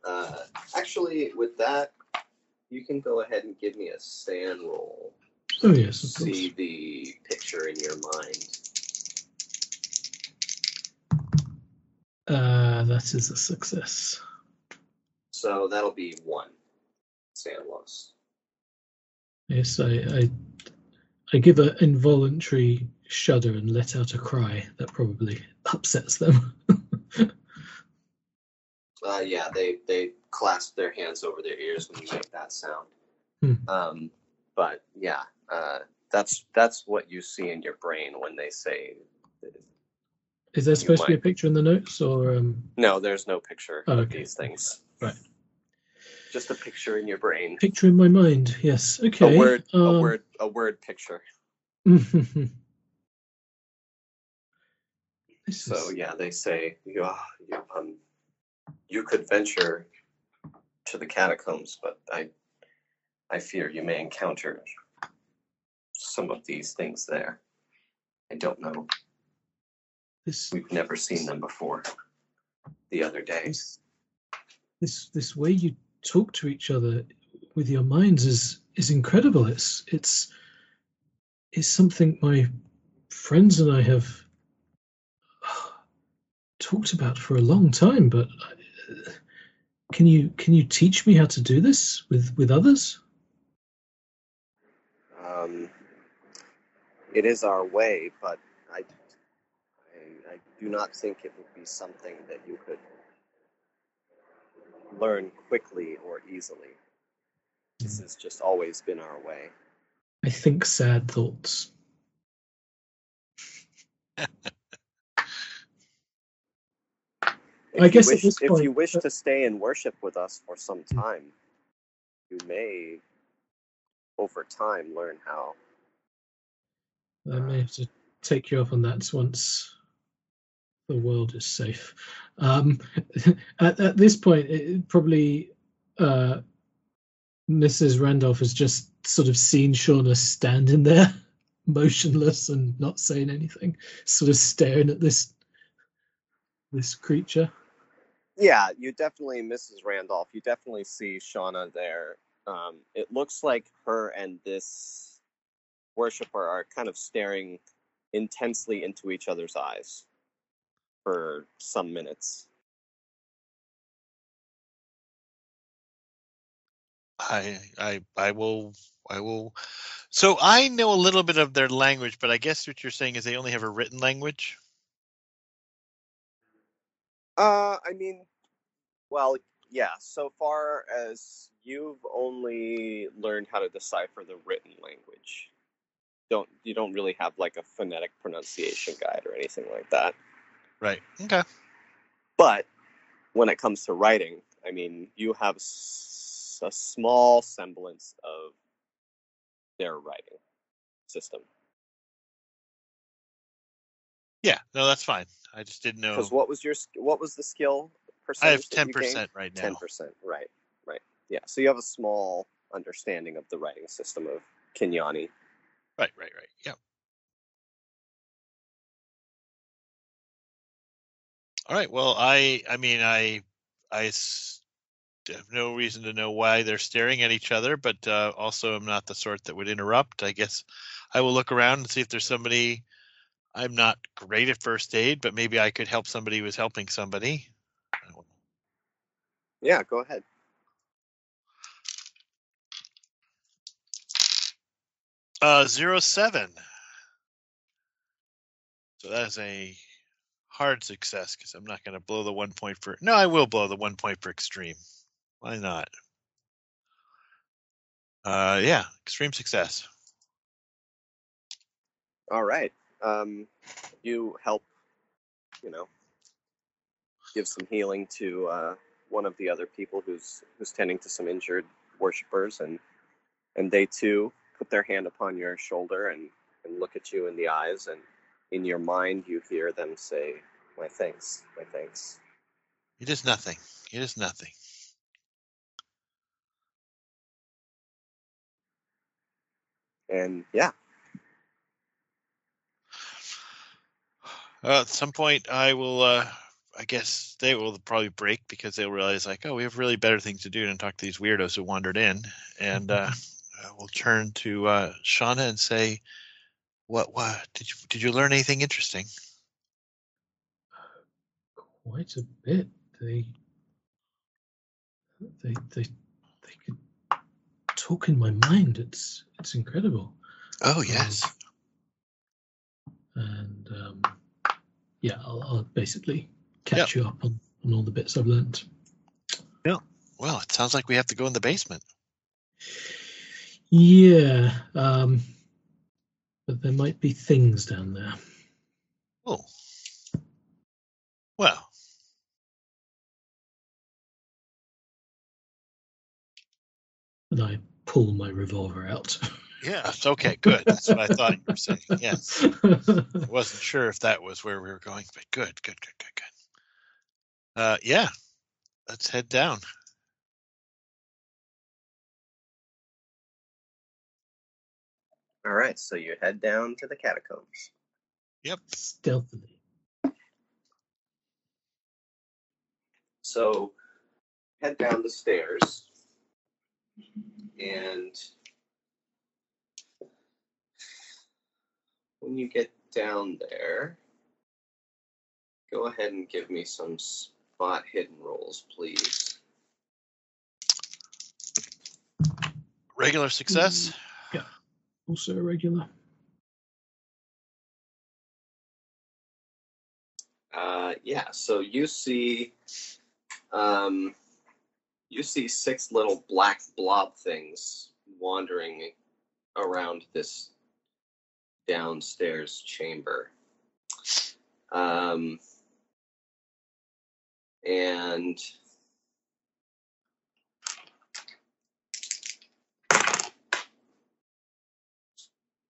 uh, actually, with that, you can go ahead and give me a stand roll. Oh yes, of course. See the picture in your mind. Uh, that is a success. So that'll be one SAN loss. Yes, I, I, I give an involuntary shudder and let out a cry that probably upsets them. Uh, yeah, they they clasp their hands over their ears when you make that sound. Hmm. Um, but yeah, uh, that's that's what you see in your brain when they say. is there supposed to be a picture in the notes, or um, No, there's no picture Oh, of these things. Right. Just a picture in your brain. picture in my mind? Yes. Okay. A word, a um, word, a word picture. So is- yeah, they say you, you um, you could venture to the catacombs, but I, I fear you may encounter some of these things there. I don't know. this We've never seen them before. The other day. this this this way you talk to each other with your minds is is incredible. It's it's it's something my friends and I have talked about for a long time. But uh, can you can you teach me how to do this with with others? Um, it is our way, but I, I, I do not think it would be something that you could learn quickly or easily. This hmm. has just always been our way. I think sad thoughts. If I guess wish, if point- you wish uh, to stay and worship with us for some time, you may, over time, learn how. I may uh, have to take you up on that once the world is safe. Um, at, at this point, it, probably uh, Mrs. Randolph has just sort of seen Shauna standing there, motionless and not saying anything, sort of staring at this this creature. Yeah, you definitely, Mrs. Randolph, you definitely see Shauna there. Um, it looks like her and this worshiper are kind of staring intensely into each other's eyes for some minutes. I I I will I will. So I know a little bit of their language, but I guess what you're saying is they only have a written language. Uh, I mean, well, yeah. So far as you've only learned how to decipher the written language, don't you don't really have like a phonetic pronunciation guide or anything like that. Right. Okay. But when it comes to writing, I mean, you have s- a small semblance of their writing system. Yeah. No, that's fine. I just didn't know. Because what was your what was the skill I have ten percent right now. Ten percent, right, right. Yeah. So you have a small understanding of the writing system of K'n-yani. Right. Right. Right. Yeah. All right. Well, I I mean I I have no reason to know why they're staring at each other, but uh, also I'm not the sort that would interrupt. I guess I will look around and see if there's somebody. I'm not great at first aid, but maybe I could help somebody who is helping somebody. Yeah, go ahead. Uh, zero seven. So that is a hard success because I'm not going to blow the one point for. No, I will blow the one point for extreme. Why not? Uh, yeah, extreme success. All right. Um, you help, you know, give some healing to uh, one of the other people who's who's tending to some injured worshippers, and and they too put their hand upon your shoulder and and look at you in the eyes, and in your mind you hear them say, "My thanks, my thanks." It is nothing. It is nothing. And yeah, Uh, at some point, I will. Uh, I guess they will probably break because they'll realize, like, oh, we have really better things to do than talk to these weirdos who wandered in, and uh, we'll turn to uh, Shauna and say, "What? What did you did you learn anything interesting?" Quite a bit. They they they they could talk in my mind. It's it's incredible. Oh yes. And um, yeah, I'll, I'll basically catch you up on, on all the bits I've learnt. Yeah. Well, it sounds like we have to go in the basement. Yeah, um, but there might be things down there. Oh. Well, And I pull my revolver out. yes. Okay. Good. That's what I thought you were saying. Yes. I wasn't sure if that was where we were going, but good, good, good, good, good. Uh, yeah, let's head down. All right. So you head down to the catacombs. Yep. Stealthily. So head down the stairs and when you get down there, go ahead and give me some spot hidden rolls, please. Regular success. Also a regular. Uh, yeah, so you see, um, you see six little black blob things wandering around this downstairs chamber. Um, and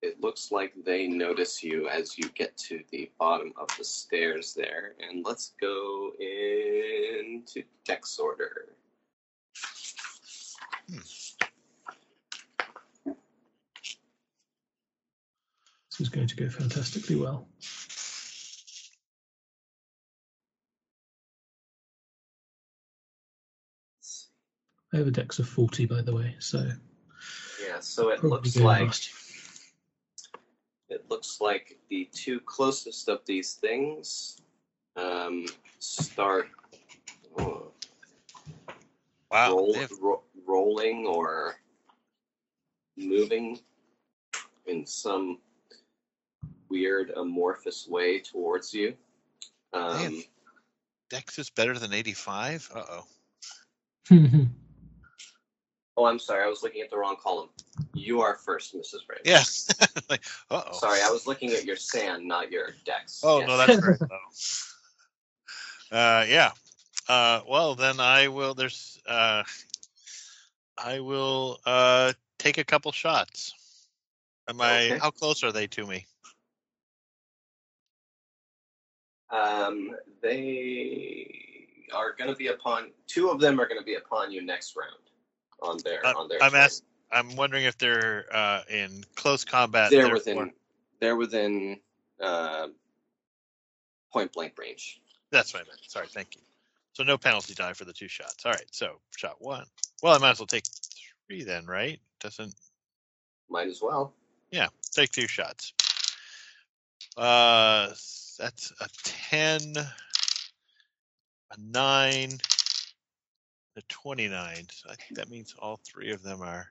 it looks like they notice you as you get to the bottom of the stairs there. And let's go into dex order. Hmm. This is going to go fantastically well. I have a dex of 40, by the way, so Yeah, so it looks like past. It looks like the two closest of these things um, start uh, Wow. roll, have- ro- rolling or moving in some weird amorphous way towards you. Um, have- Dex is better than 85. Uh oh. oh, I'm sorry, I was looking at the wrong column. You are first, Mrs. Raven. Yeah. like, oh. Sorry, I was looking at your SAN, not your dex. Oh Yes. no, that's great. though. Uh, yeah. Uh, well, then I will. There's. Uh, I will uh, take a couple shots. Am I? How close are they to me? Um, they are going to be upon. Two of them are going to be upon you next round. On their Uh, on their. I'm turn. I'm wondering if they're uh, in close combat. They're therefore- within. They're within uh, point blank range. That's what I meant. Sorry. Thank you. So no penalty die for the two shots. All right. So shot one. Well, I might as well take three then, right? Doesn't Might as well. Yeah, take two shots. Uh, that's a 10, a 9, a 29. So I think that means all three of them are.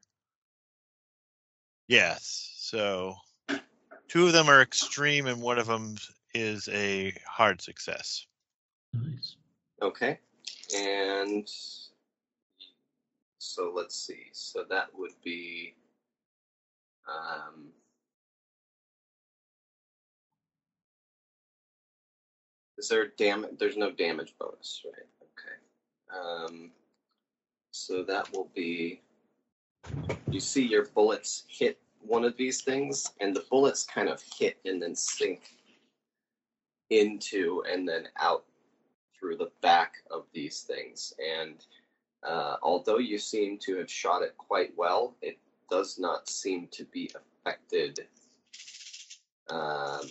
Yes. So two of them are extreme and one of them is a hard success. Nice. Okay. And so let's see. So that would be um, Is there damage? There's no damage bonus, right? Okay. Um, so that will be. You see your bullets hit one of these things, and the bullets kind of hit and then sink into and then out through the back of these things. And uh, although you seem to have shot it quite well, it does not seem to be affected. Um,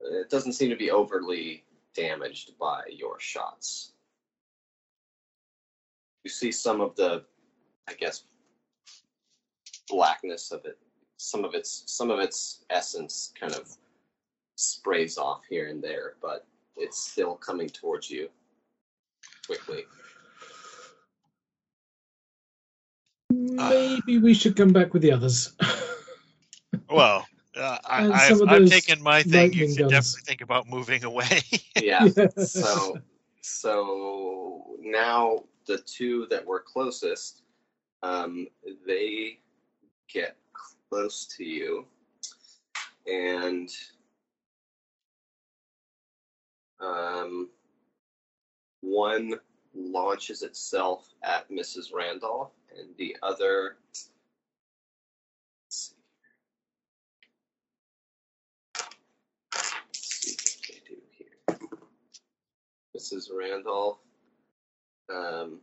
it doesn't seem to be overly damaged by your shots. You see some of the, I guess, blackness of it. Some of its some of its essence kind of sprays off here and there, but it's still coming towards you quickly. Maybe we should come back with the others. Well, uh, I, I've, I've taken my thing. You should guns. definitely think about moving away. Yeah. Yes. So so now the two that were closest, um, they get close to you, and um, one launches itself at Mrs. Randolph, and the other. Let's see. Let's see what they do here. Mrs. Randolph. Um,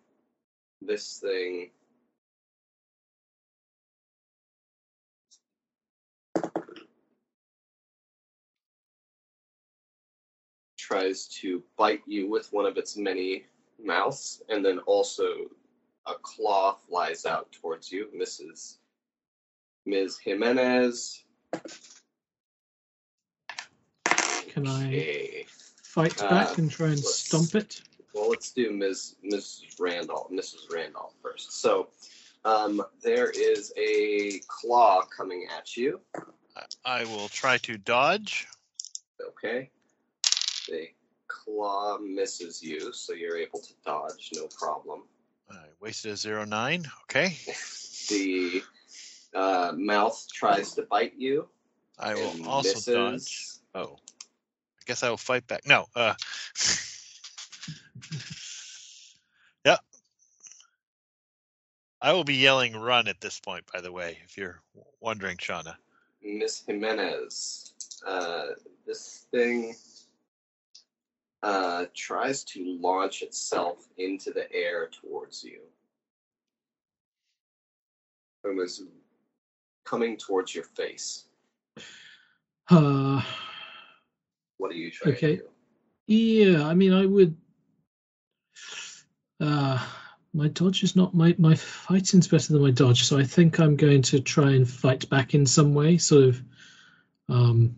this thing. Tries to bite you with one of its many mouths, and then also a claw flies out towards you, Mrs. Ms. Jimenez. Can I fight Uh, back and try and let's- stomp it? Well, let's do Ms. Mrs. Randolph, Mrs. Randolph first. So, um, there is a claw coming at you. I will try to dodge. Okay. The claw misses you, so you're able to dodge, no problem. I wasted a zero nine. Okay. The uh, mouth tries to bite you. I will also misses. dodge. Oh, I guess I will fight back. No. Uh, yeah. I will be yelling "run" at this point. By the way, if you're wondering, Shauna. Miss Jimenez. Uh, this thing uh, tries to launch itself into the air towards you. Was coming towards your face. Uh, What are you trying Okay. to do? yeah, I mean, I would. Uh, my dodge is not my my fighting's better than my dodge, so I think I'm going to try and fight back in some way, sort of um,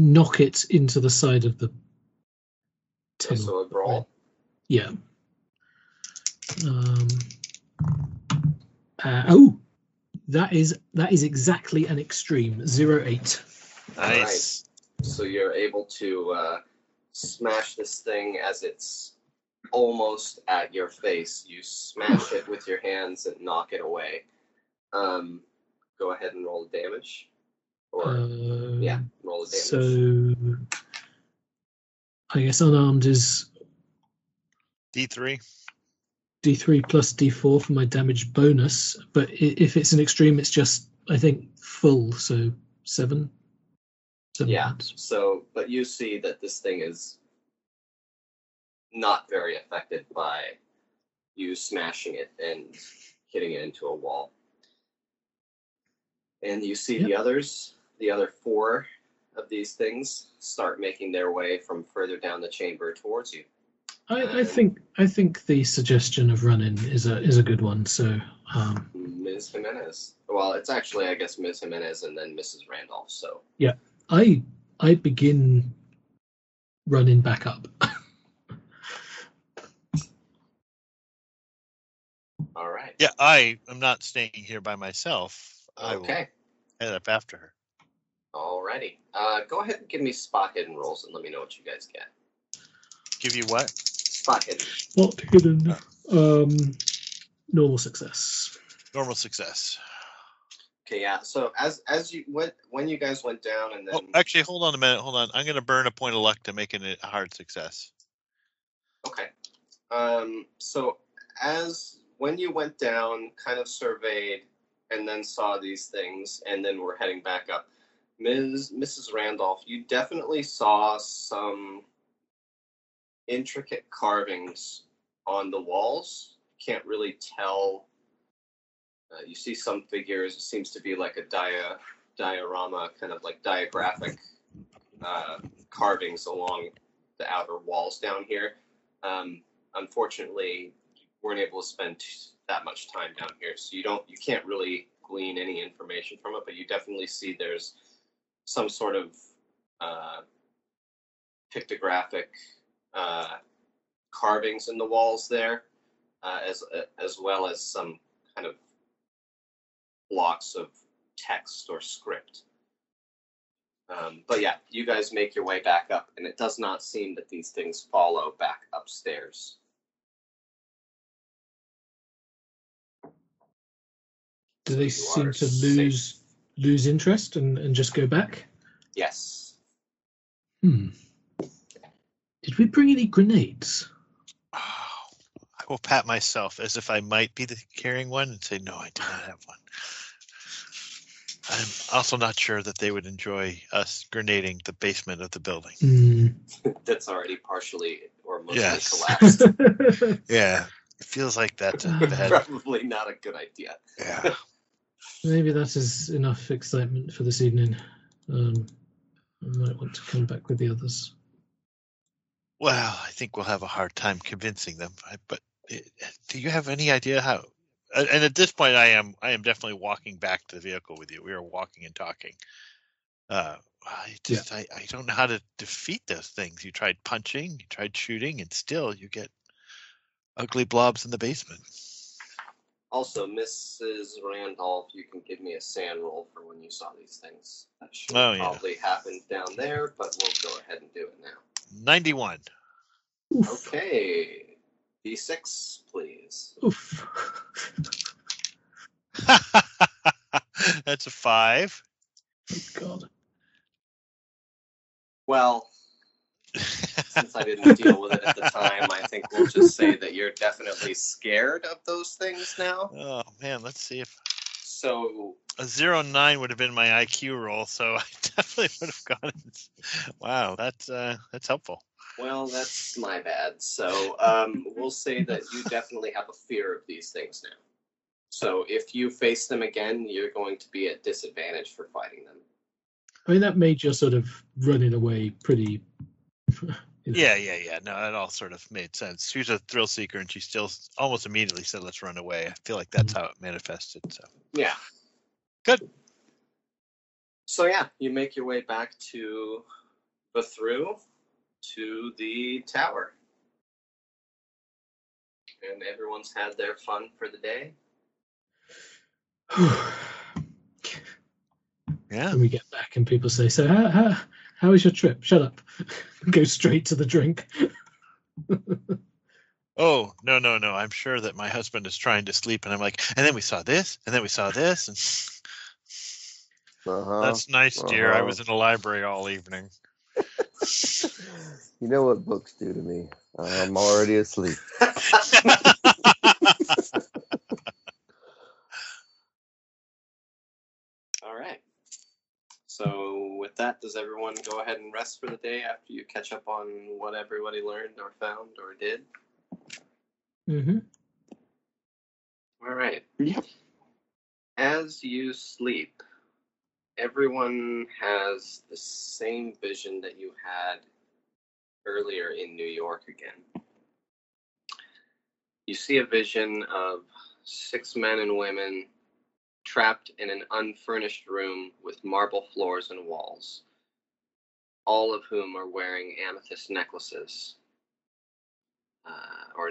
knock it into the side of the So, tunnel. so brawl. Yeah. Um, uh, oh, that is that is exactly an extreme zero eight. Nice. So you're able to uh, smash this thing as it's almost at your face. You smash it with your hands and knock it away. Um, go ahead and roll the damage. Or Uh, yeah, roll damage. So I guess unarmed is D three. D3 plus D4 for my damage bonus, but if it's an extreme, it's just I think full, so seven. Seven Yeah. points. So, but you see that this thing is not very affected by you smashing it and hitting it into a wall. And you see the others, the other four of these things, start making their way from further down the chamber towards you. I, I think I think the suggestion of running is a is a good one. So um, Ms. Jimenez. Well, it's actually, I guess, Ms. Jimenez and then Mrs. Randolph. So, yeah, I I begin running back up. all right. Yeah, I am not staying here by myself. I will Okay. head up after her. Alrighty. Uh, go ahead and give me spot hidden rolls and let me know what you guys get. Give you what? Spot hidden. Not hidden. Um, normal success. Normal success. Okay, yeah. So as as you went when you guys went down and then Oh, actually, hold on a minute. Hold on. I'm going to burn a point of luck to making it a hard success. Okay. Um, so as when you went down, kind of surveyed, and then saw these things, and then we're heading back up, Ms. Mrs. Randolph, you definitely saw some intricate carvings on the walls. Can't really tell. Uh, you see some figures. It seems to be like a dia diorama, kind of like diagraphic uh, carvings along the outer walls down here. Um, unfortunately, you weren't able to spend that much time down here, so you don't, you can't really glean any information from it. But you definitely see there's some sort of uh, pictographic uh, carvings in the walls there, uh, as as well as some kind of blocks of text or script. Um, but yeah, you guys make your way back up, and it does not seem that these things follow back upstairs. Do they seem to lose lose interest and, and just go back? Yes. Hmm. Did we bring any grenades? Oh, I will pat myself as if I might be the carrying one and say, no, I do not have one. I'm also not sure that they would enjoy us grenading the basement of the building. Hmm. That's already partially or mostly Yes. collapsed. Yeah, it feels like that's a. Probably not a good idea. Yeah. Maybe that is enough excitement for this evening. Um, I might want to come back with the others. Well, I think we'll have a hard time convincing them. But eh, do you have any idea how? and- at this point, I am I am definitely walking back to the vehicle with you. We are walking and talking. Uh, I just I, I don't know how to defeat those things. You tried punching, you tried shooting, and still you get ugly blobs in the basement. Also, Mrs. Randolph, you can give me a SAN roll for when you saw these things. That should Oh, yeah. probably happen down there, but we'll go ahead and do it now. Ninety-one. Oof. Okay. D6, please. Oof. That's a five. Oh, God. Well, since I didn't deal with it at the time, I think we'll just say that you're definitely scared of those things now. oh man, let's see if So, a zero nine would have been my IQ roll, so I definitely would have gotten. Wow, that's uh, that's helpful. well, that's my bad. So, um, we'll say that you definitely have a fear of these things now. So, if you face them again, you're going to be at disadvantage for fighting them. I mean, that made your sort of running away pretty. You know. Yeah, yeah, yeah. No, it all sort of made sense. She was a thrill seeker, and she still almost immediately said, "Let's run away." I feel like that's how it manifested. So Yeah. Good. So yeah, you make your way back to the through to the tower. And everyone's had their fun for the day. yeah, when we get back and people say, "So how how, how was your trip?" Shut up. Go straight to the drink. Oh no, no, no! I'm sure that my husband is trying to sleep, and I'm like, and then we saw this, and then we saw this, and Uh-huh. that's nice, dear. I uh-huh. was in the library all evening. You know what books do to me? I'm already asleep. All right. So with that, does everyone go ahead and rest for the day after you catch up on what everybody learned or found or did? Mm-hmm. All right. Yep. As you sleep, everyone has the same vision that you had earlier in New York again. You see a vision of six men and women trapped in an unfurnished room with marble floors and walls, all of whom are wearing amethyst necklaces. Uh, or,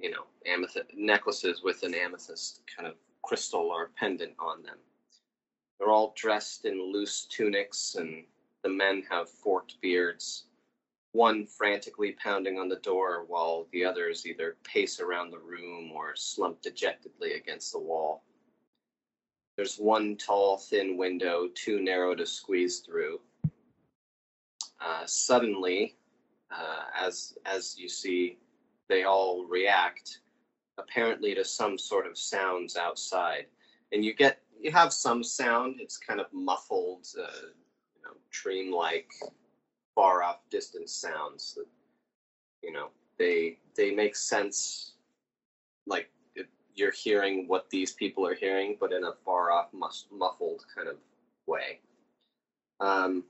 you know, amethyst necklaces with an amethyst kind of crystal or pendant on them. They're all dressed in loose tunics, and the men have forked beards. One frantically pounding on the door, while the others either pace around the room or slump dejectedly against the wall. There's one tall, thin window, too narrow to squeeze through. Uh, suddenly, uh, as as you see, they all react, apparently to some sort of sounds outside, and you get you have some sound. It's kind of muffled, uh, you know, dream-like, far-off, distant sounds that you know they they make sense, like you're hearing what these people are hearing, but in a far-off, mus- muffled kind of way. Um,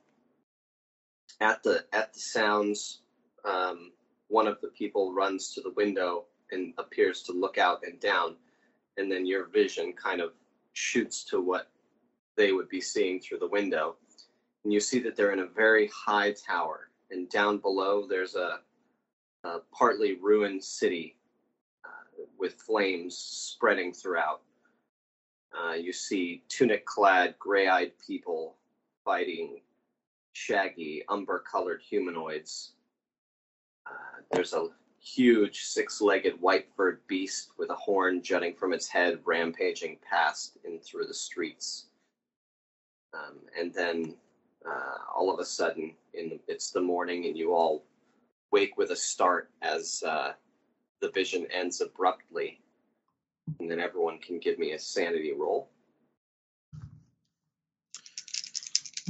at the at the sounds, um, one of the people runs to the window and appears to look out and down, and then your vision kind of shoots to what they would be seeing through the window, and you see that they're in a very high tower, and down below there's a, a partly ruined city with flames spreading throughout. Uh, you see tunic-clad, gray-eyed people fighting shaggy, umber-colored humanoids. Uh, there's a huge six-legged white-furred beast with a horn jutting from its head, rampaging past and through the streets. Um, and then uh, all of a sudden, in it's the morning, and you all wake with a start as uh, the vision ends abruptly. And then everyone can give me a sanity roll.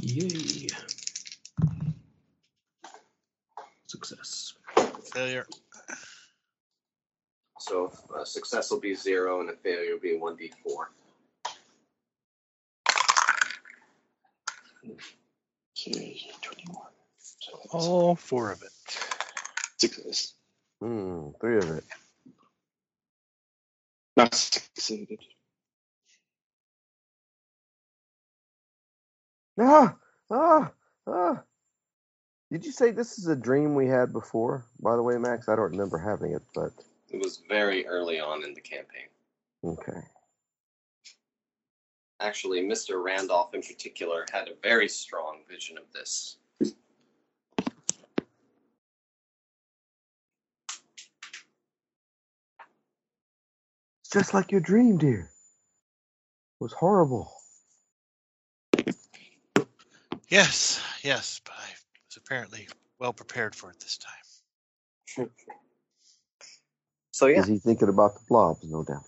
Yay. Success. Failure. So a success will be zero, and a failure will be one d4. Okay, 21. So All four of it. success. Hmm, three of it. Not succeeded. Ah, ah, ah. Did you say this is a dream we had before? By the way, Max, I don't remember having it, but It was very early on in the campaign. okay. Actually, Mr. Randolph in particular had a very strong vision of this. Just like your dream, dear. It was horrible. Yes, yes, but I was apparently well prepared for it this time. So yeah, Is he thinking about the blobs? No doubt.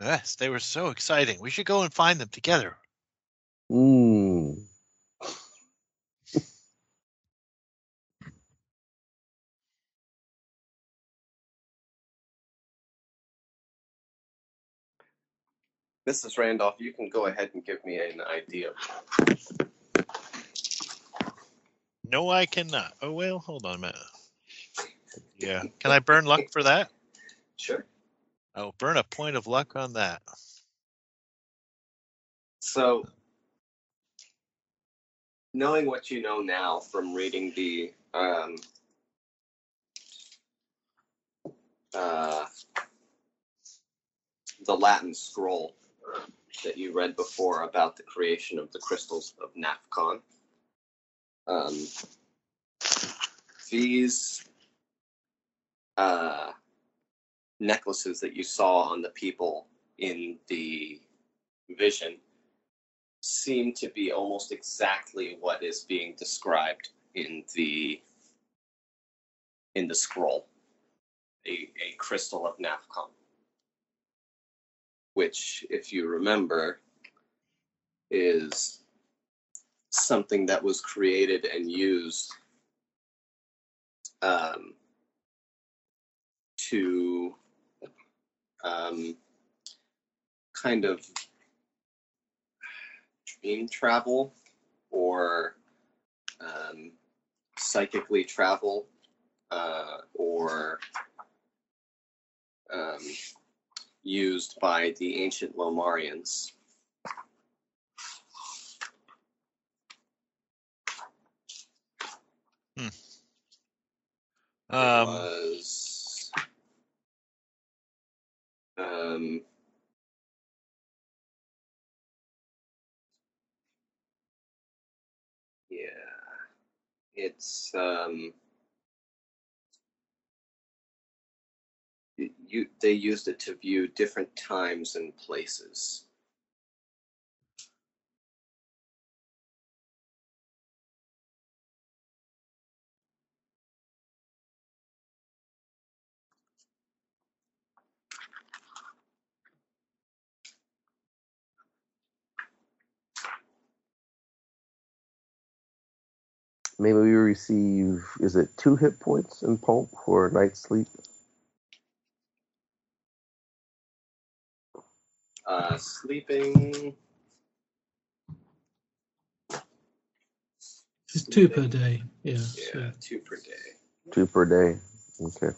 Yes, they were so exciting. We should go and find them together. Hmm. Mrs. Randolph, you can go ahead and give me an idea. No, I cannot. Oh well, hold on a minute. Yeah, can I burn luck for that? Sure. I'll burn a point of luck on that. So, knowing what you know now from reading the um, uh, the Latin scroll that you read before about the creation of the crystals of Nafcon, um, these uh, necklaces that you saw on the people in the vision seem to be almost exactly what is being described in the in the scroll. A, a crystal of nafcon which if you remember is something that was created and used um, to um, kind of dream travel or um, psychically travel uh, or um, used by the ancient Lomarians. Hmm. Um, was, um, yeah, it's um, you they used it to view different times and places. Maybe we receive, is it two hit points in pulp for a night's sleep? Uh, sleeping. It's two per day. Yeah. Yeah, so- two per day. Two per day. Okay.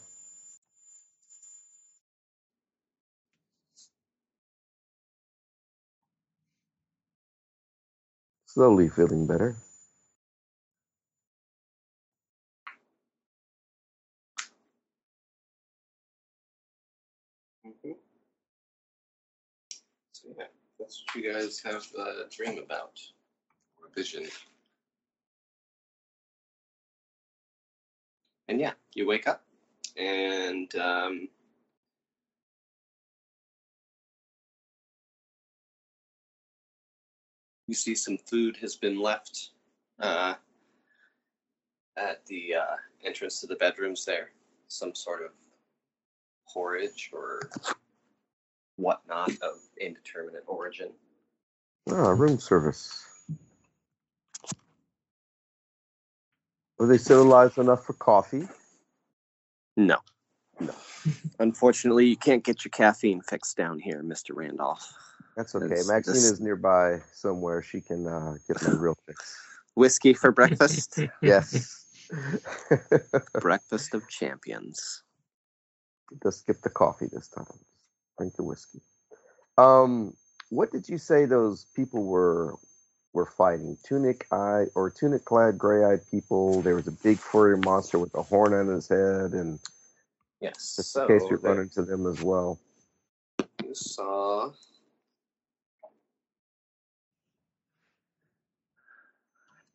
Slowly feeling better. That's what you guys have a dream about or vision. And yeah, you wake up and um, you see some food has been left uh, at the uh, entrance to the bedrooms there. Some sort of porridge or whatnot of indeterminate origin. Ah, room service. Were they civilized enough for coffee? No. No. Unfortunately, you can't get your caffeine fixed down here, Mr. Randolph. That's okay. It's- Maxine this- is nearby somewhere. She can uh, get my real fix. Whiskey for breakfast? Yes. breakfast of champions. Just skip the coffee this time. Drink the whiskey. Um, what did you say those people were were fighting? Tunic eye or tunic clad gray eyed people. There was a big furry monster with a horn on his head, and Yes. just so in case you run into them as well. you saw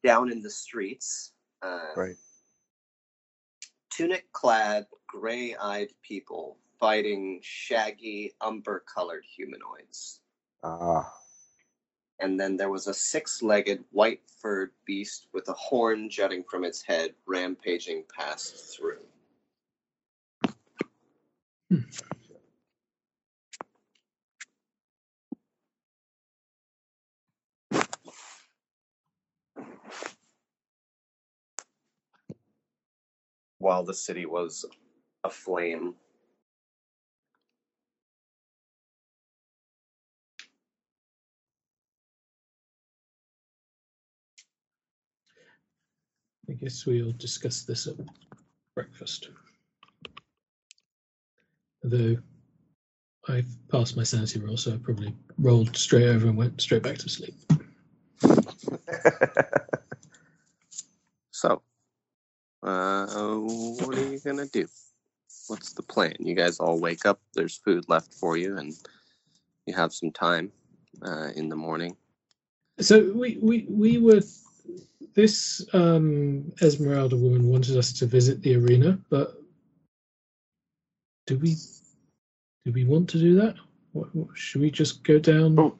down in the streets, uh, Right. tunic clad, gray eyed people fighting shaggy, umber colored humanoids. Ah, And then there was a six legged, white furred beast with a horn jutting from its head, rampaging past through. While the city was aflame. Guess we'll discuss this at breakfast. Though I've passed my sanity roll, so I probably rolled straight over and went straight back to sleep. So, uh, what are you gonna do? What's the plan? You guys all wake up. There's food left for you, and you have some time uh, in the morning. So we we we were this um, Esmeralda woman wanted us to visit the arena, but do we do we want to do that? What, what, should we just go down Oh.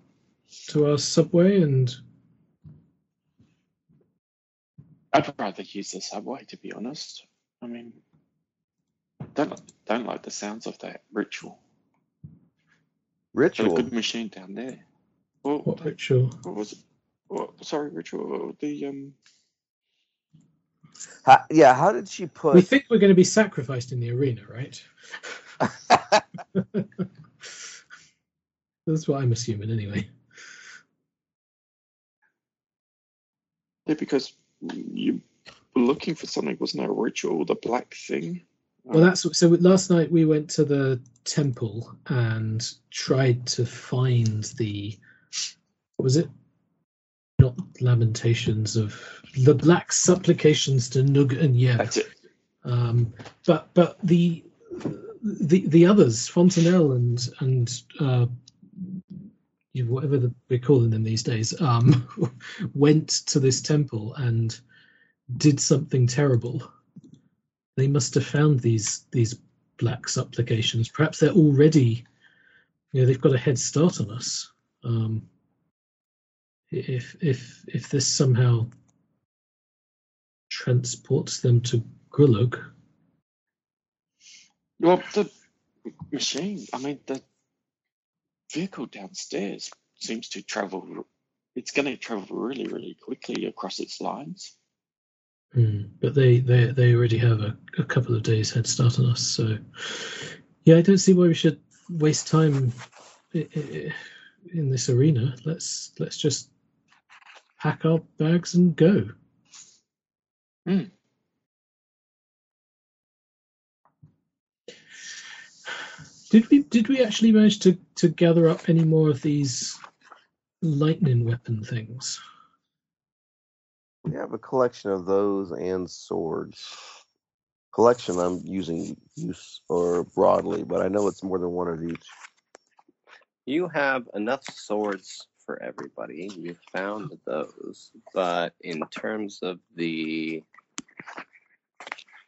to our subway and I'd rather use the subway, to be honest. I mean, don't don't like the sounds of that ritual. Got a good machine down there. Well, what they- ritual? what was it? What, sorry, ritual. The um. How, yeah, how did she put? We think we're going to be sacrificed in the arena, right? That's what I'm assuming, anyway. Yeah, because you were looking for something, wasn't there? Ritual, the black thing. Well, that's so. Last night we went to the temple and tried to find the. What was it? Not lamentations of the black supplications to Nug and it. Um, but but the the the others, Fontenelle and and uh, whatever the, we're calling them these days, um, went to this temple and did something terrible, they must have found these these black supplications. Perhaps they're already, you know, they've got a head start on us. Um, if if if this somehow transports them to Grillog, Well, the machine, I mean, the vehicle downstairs seems to travel, it's going to travel really, really quickly across its lines. Hmm, but they, they they already have a, a couple of days head start on us. So yeah, I don't see why we should waste time in this arena. Let's let's just pack our bags and go. Hmm. Did we did we actually manage to to gather up any more of these lightning weapon things? We have a collection of those and swords. Collection I'm using use or broadly, but I know it's more than one of each. You have enough swords for everybody. You found those, but in terms of the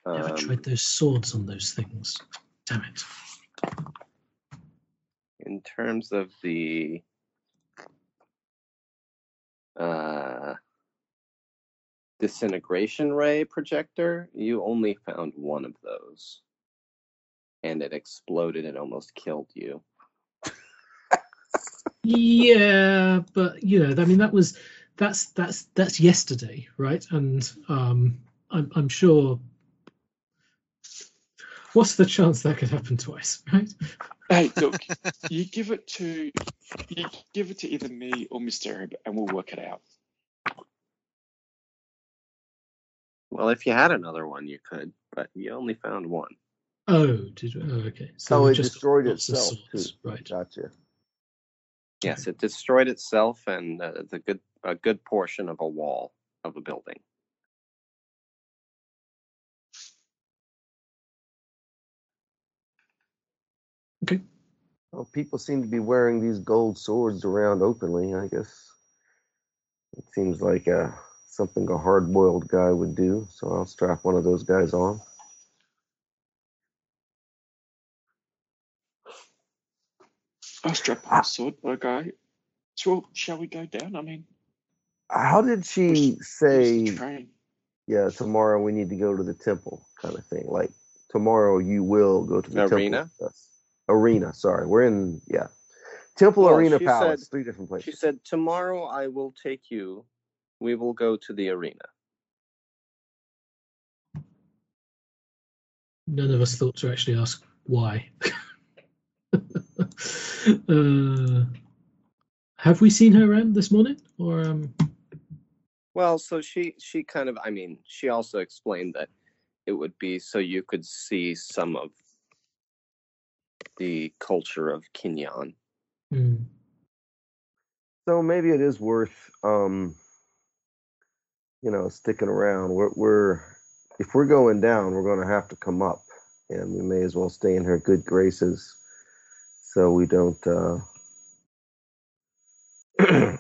Never um, tried those swords on those things. Damn it. in terms of the uh, disintegration ray projector, you only found one of those, and it exploded and almost killed you. Yeah, but you know, I mean, that was that's that's that's yesterday, right? And um, I'm I'm sure. What's the chance that could happen twice, right? Hey, look, you give it to you give it to either me or Mr. Arab, and we'll work it out. Well, if you had another one, you could, but you only found one. Oh, did oh, okay. So we it just destroyed itself swords, too. right? Gotcha. Yes, it destroyed itself and uh, the good a good portion of a wall of a building. Well, people seem to be wearing these gold swords around openly. I guess it seems like uh, something a hard-boiled guy would do. So I'll strap one of those guys on. I'll strap on a sword, okay. So, shall we go down? I mean, How did she say? Yeah, tomorrow we need to go to the temple, kind of thing. Like tomorrow you will go to the Arena? temple. with us. Arena. Sorry, we're in yeah, temple, Well, arena, she palace, said- three different places. She said, "Tomorrow I will take you. We will go to the arena." None of us thought to actually ask why. uh, have we seen her around this morning, or um? Well, so she she kind of I mean, she also explained that it would be so you could see some of the culture of K'n-yan. hmm. So maybe it is worth, um, you know, sticking around. We're, we're if we're going down, we're going to have to come up, and we may as well stay in her good graces, so we don't. Uh,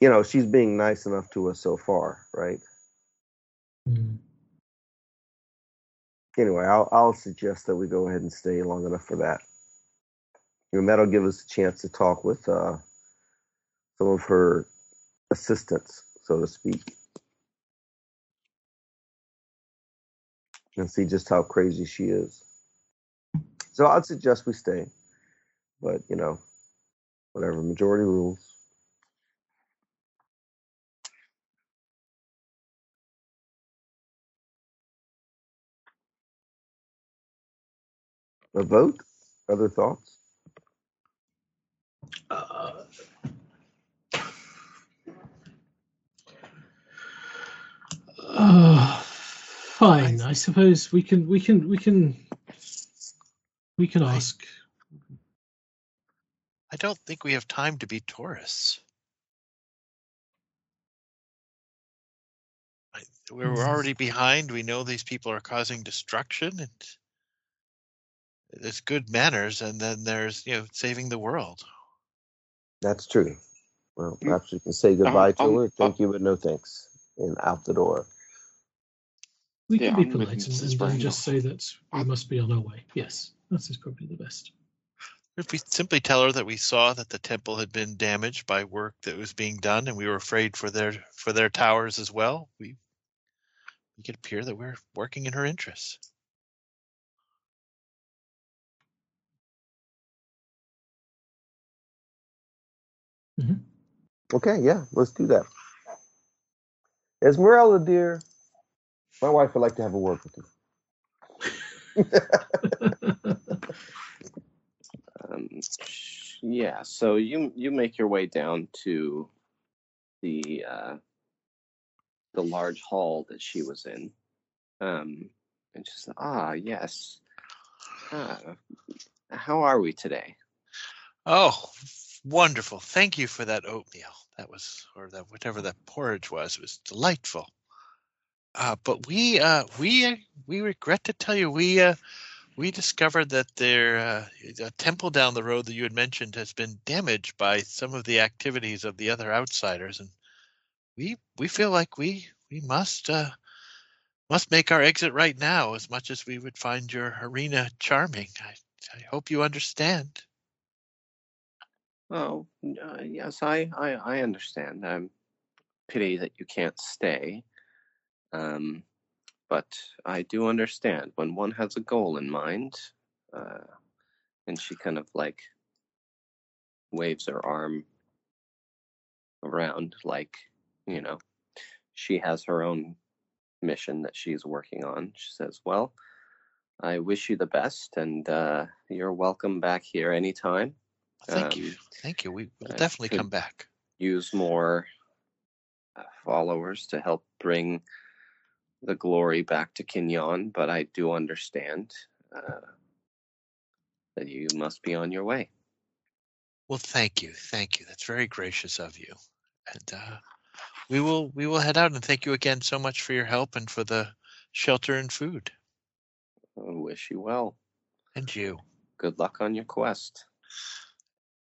you know, she's being nice enough to us so far, right? Hmm. Anyway, I'll I'll suggest that we go ahead and stay long enough for that. And that'll give us a chance to talk with uh, some of her assistants, so to speak, and see just how crazy she is. So I'd suggest we stay, but you know, whatever. Majority rules. A vote? Other thoughts? Uh, uh, fine. I suppose we can we can we can we can ask. I don't think we have time to be tourists. I, we're Hmm. already behind. We know these people are causing destruction, and there's good manners, and then there's you know saving the world. That's true. Well, Mm. perhaps we can say goodbye to um, her. Thank you, but no thanks. And out the door. We Yeah, can be I'm polite and, and, just say that we must be on our way. Yes, that is probably the best. If we simply tell her that we saw that the temple had been damaged by work that was being done, and we were afraid for their for their towers as well, we make it appear that we're working in her interests. Mm-hmm. Okay, yeah, let's do that. Esmeralda, dear, my wife would like to have a word with you. Um, yeah, so you you make your way down to the uh, the large hall that she was in, um, and she said, "Ah, yes. Ah, how are we today?" Oh, wonderful! Thank you for that oatmeal. That was, or that whatever that porridge was, it was delightful. Uh, but we, uh, we, we regret to tell you, we, uh, we discovered that there, uh, a temple down the road that you had mentioned has been damaged by some of the activities of the other outsiders, and we, we feel like we, we must, uh, must make our exit right now. As much as we would find your arena charming, I, I hope you understand. Oh, uh, yes, I, I I understand. I'm pity that you can't stay. Um, but I do understand when one has a goal in mind. Uh, and she kind of like waves her arm around, like you know, she has her own mission that she's working on. She says, "Well, I wish you the best, and uh, you're welcome back here anytime." Thank you, Um, thank you. We will uh, definitely come back. use more uh, followers to help bring the glory back to K'n-yan, but I do understand uh, that you must be on your way. Well, thank you, thank you. That's very gracious of you, and uh, we will we will head out and thank you again so much for your help and for the shelter and food. I wish you well. And you, Good luck on your quest.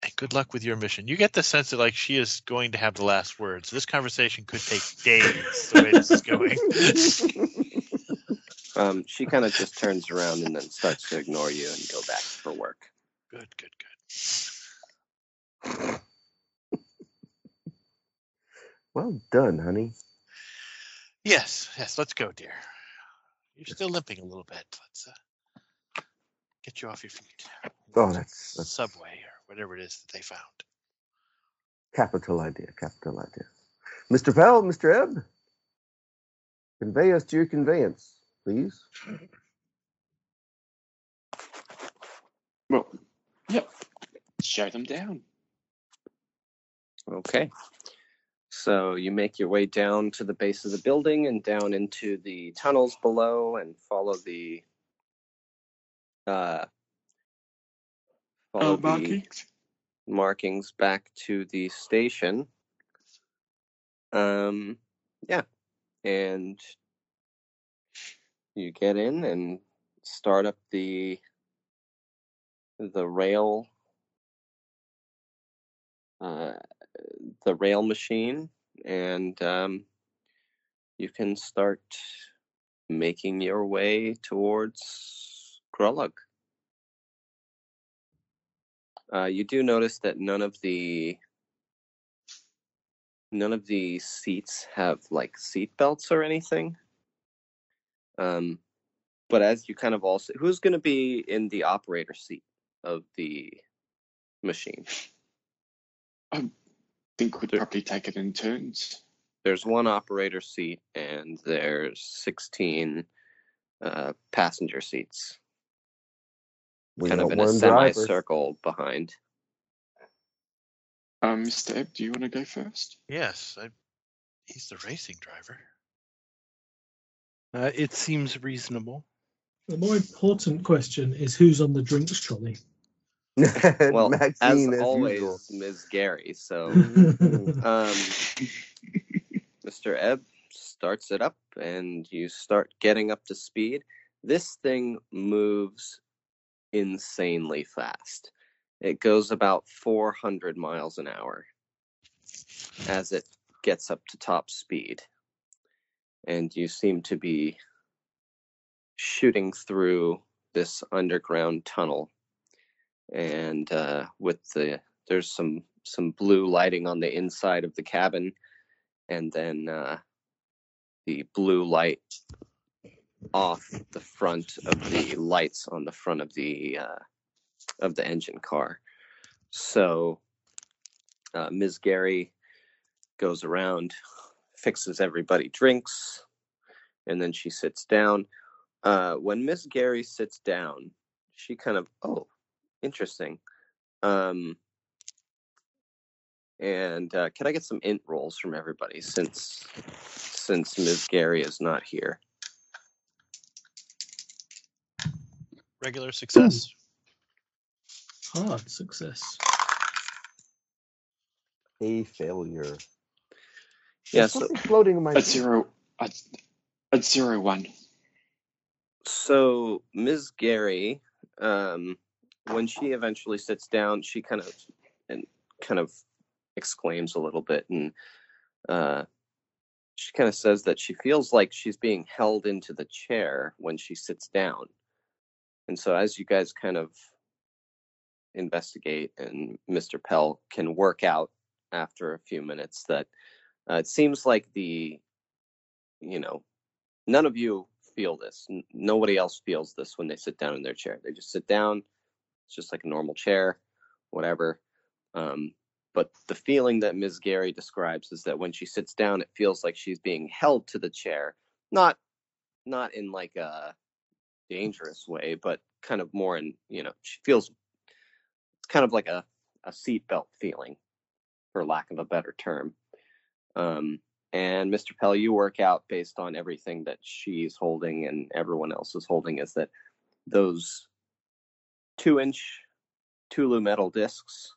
And good luck with your mission. You get the sense that like she is going to have the last words. This conversation could take days the way this is going. Um, she kind of just turns around and then starts to ignore you and go back for work. good, good, good. Well done, honey. Yes, yes. Let's go, dear. You're still limping a little bit. Let's uh, get you off your feet. Oh, that's, that's Subway or whatever it is that they found. capital idea, capital idea. Mr. Pell, Mr. Ebb, convey us to your conveyance, please. Well, yep. Show them down. Okay. So you make your way down to the base of the building and down into the tunnels below and follow the uh follow Oh, the markings. markings back to the station. Um yeah. And you get in and start up the the rail uh the rail machine and um, you can start making your way towards Grolug. Uh, you do notice that none of the none of the seats have like seat belts or anything. Um, but as you kind of also, who's going to be in the operator seat of the machine? I think we'd probably take it in turns. there's one operator seat and there's 16 uh, passenger seats We kind of in a one driver. semicircle behind Um, Mr. Ebb, do you want to go first? Yes, I, he's the racing driver. Uh, it seems reasonable. The more important question is who's on the drinks trolley. well Maxine, as as always usual. ms gary so um, mr ebb starts it up and you start getting up to speed this thing moves insanely fast. It goes about 400 miles an hour as it gets up to top speed. And you seem to be shooting through this underground tunnel, and uh, with the there's some some blue lighting on the inside of the cabin, and then uh, the blue light off the front of the lights on the front of the uh, of the engine car. So uh, Ms. Gary goes around, fixes everybody drinks, and then she sits down. Uh, when Miss Gary sits down, she kind of oh, interesting. Um, and uh, can I get some int rolls from everybody since since Ms. Gary is not here? Regular success. Hard success. A failure. Yeah, so- floating in my A zero, a, a zero one. So Ms. Gary, um, when she eventually sits down, she kind of and kind of exclaims a little bit, and uh, she kind of says that she feels like she's being held into the chair when she sits down. And so, as you guys kind of investigate, and Mr. Pell can work out after a few minutes that uh, it seems like the, you know, none of you feel this. N- nobody else feels this when they sit down in their chair. They just sit down. It's just like a normal chair, whatever. Um, but the feeling that Ms. Gary describes is that when she sits down, it feels like she's being held to the chair, not not in like a dangerous way, but kind of more in you know she feels it's kind of like a a seatbelt feeling, for lack of a better term. Um, and Mr. Pell, you work out based on everything that she's holding and everyone else is holding is that those two inch Tulu metal discs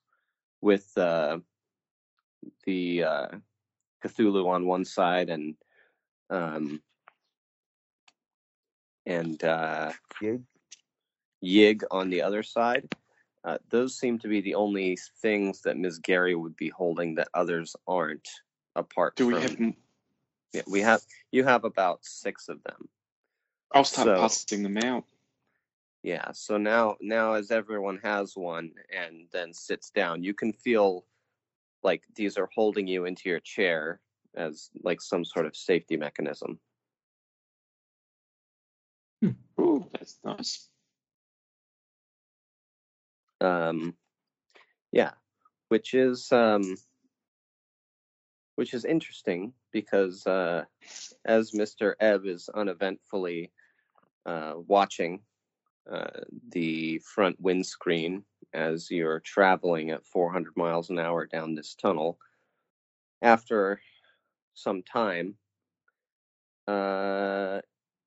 with uh, the uh, Cthulhu on one side and um, and uh, Yig? Yig on the other side. Uh, those seem to be the only things that Ms. Gary would be holding that others aren't. Apart Do we from, have? Yeah, we have. You have about six of them. I'll start So- passing them out. Yeah. So now, now as everyone has one and then sits down, you can feel like these are holding you into your chair as like some sort of safety mechanism. Ooh, that's nice. Um, yeah, which is um, which is interesting because uh, as Mr. Ebb is uneventfully uh, watching uh, the front windscreen as you're traveling at 400 miles an hour down this tunnel, after some time, uh,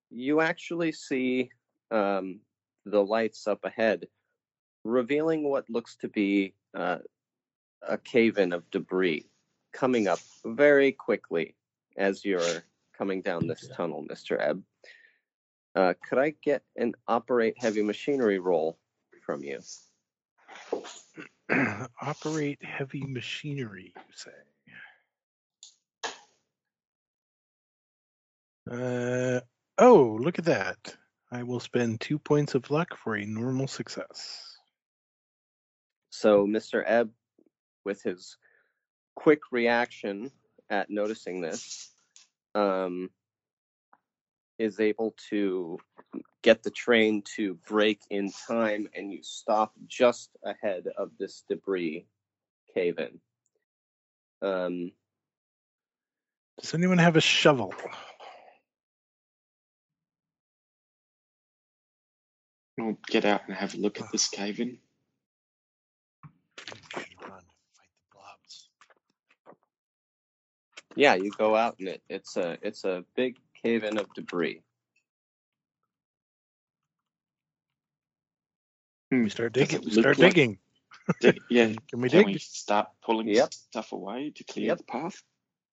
you actually see um, the lights up ahead revealing what looks to be uh, a cave in of debris coming up very quickly as you're coming down this tunnel, Mr. Ebb. Uh, could I get an operate heavy machinery roll from you? Operate heavy machinery, you say? Uh, oh, look at that. I will spend two points of luck for a normal success. So, Mr. Ebb, with his quick reaction at noticing this, um, is able to get the train to break in time, and you stop just ahead of this debris cave in. Um, Does anyone have a shovel? I'll get out and have a look at this cave in. Run, fight the blobs. yeah, you go out, and it, it's a it's a big cave in of debris. Hmm, We start digging. We start like- digging. dig- yeah. Can we Can dig? we start pulling Yep. stuff away to clear Yep. the path?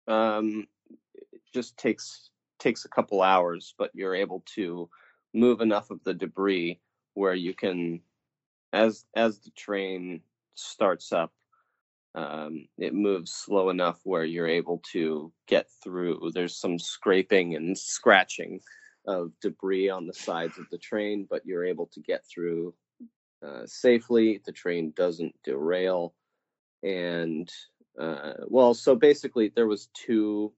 um, it just takes takes a couple hours, but you're able to move enough of the debris where you can, as as the train starts up, um, it moves slow enough where you're able to get through. There's some scraping and scratching of debris on the sides of the train, but you're able to get through uh, safely. The train doesn't derail, and uh, well, so basically there was two.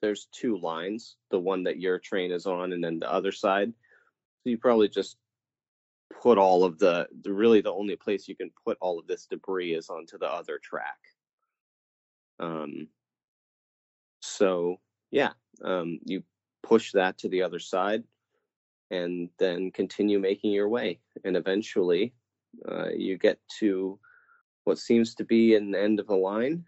There's two lines, the one that your train is on, and then the other side. So you probably just put all of the, the really the only place you can put all of this debris is onto the other track. Um, so yeah, um, you push that to the other side and then continue making your way. And eventually uh, you get to what seems to be an end of a line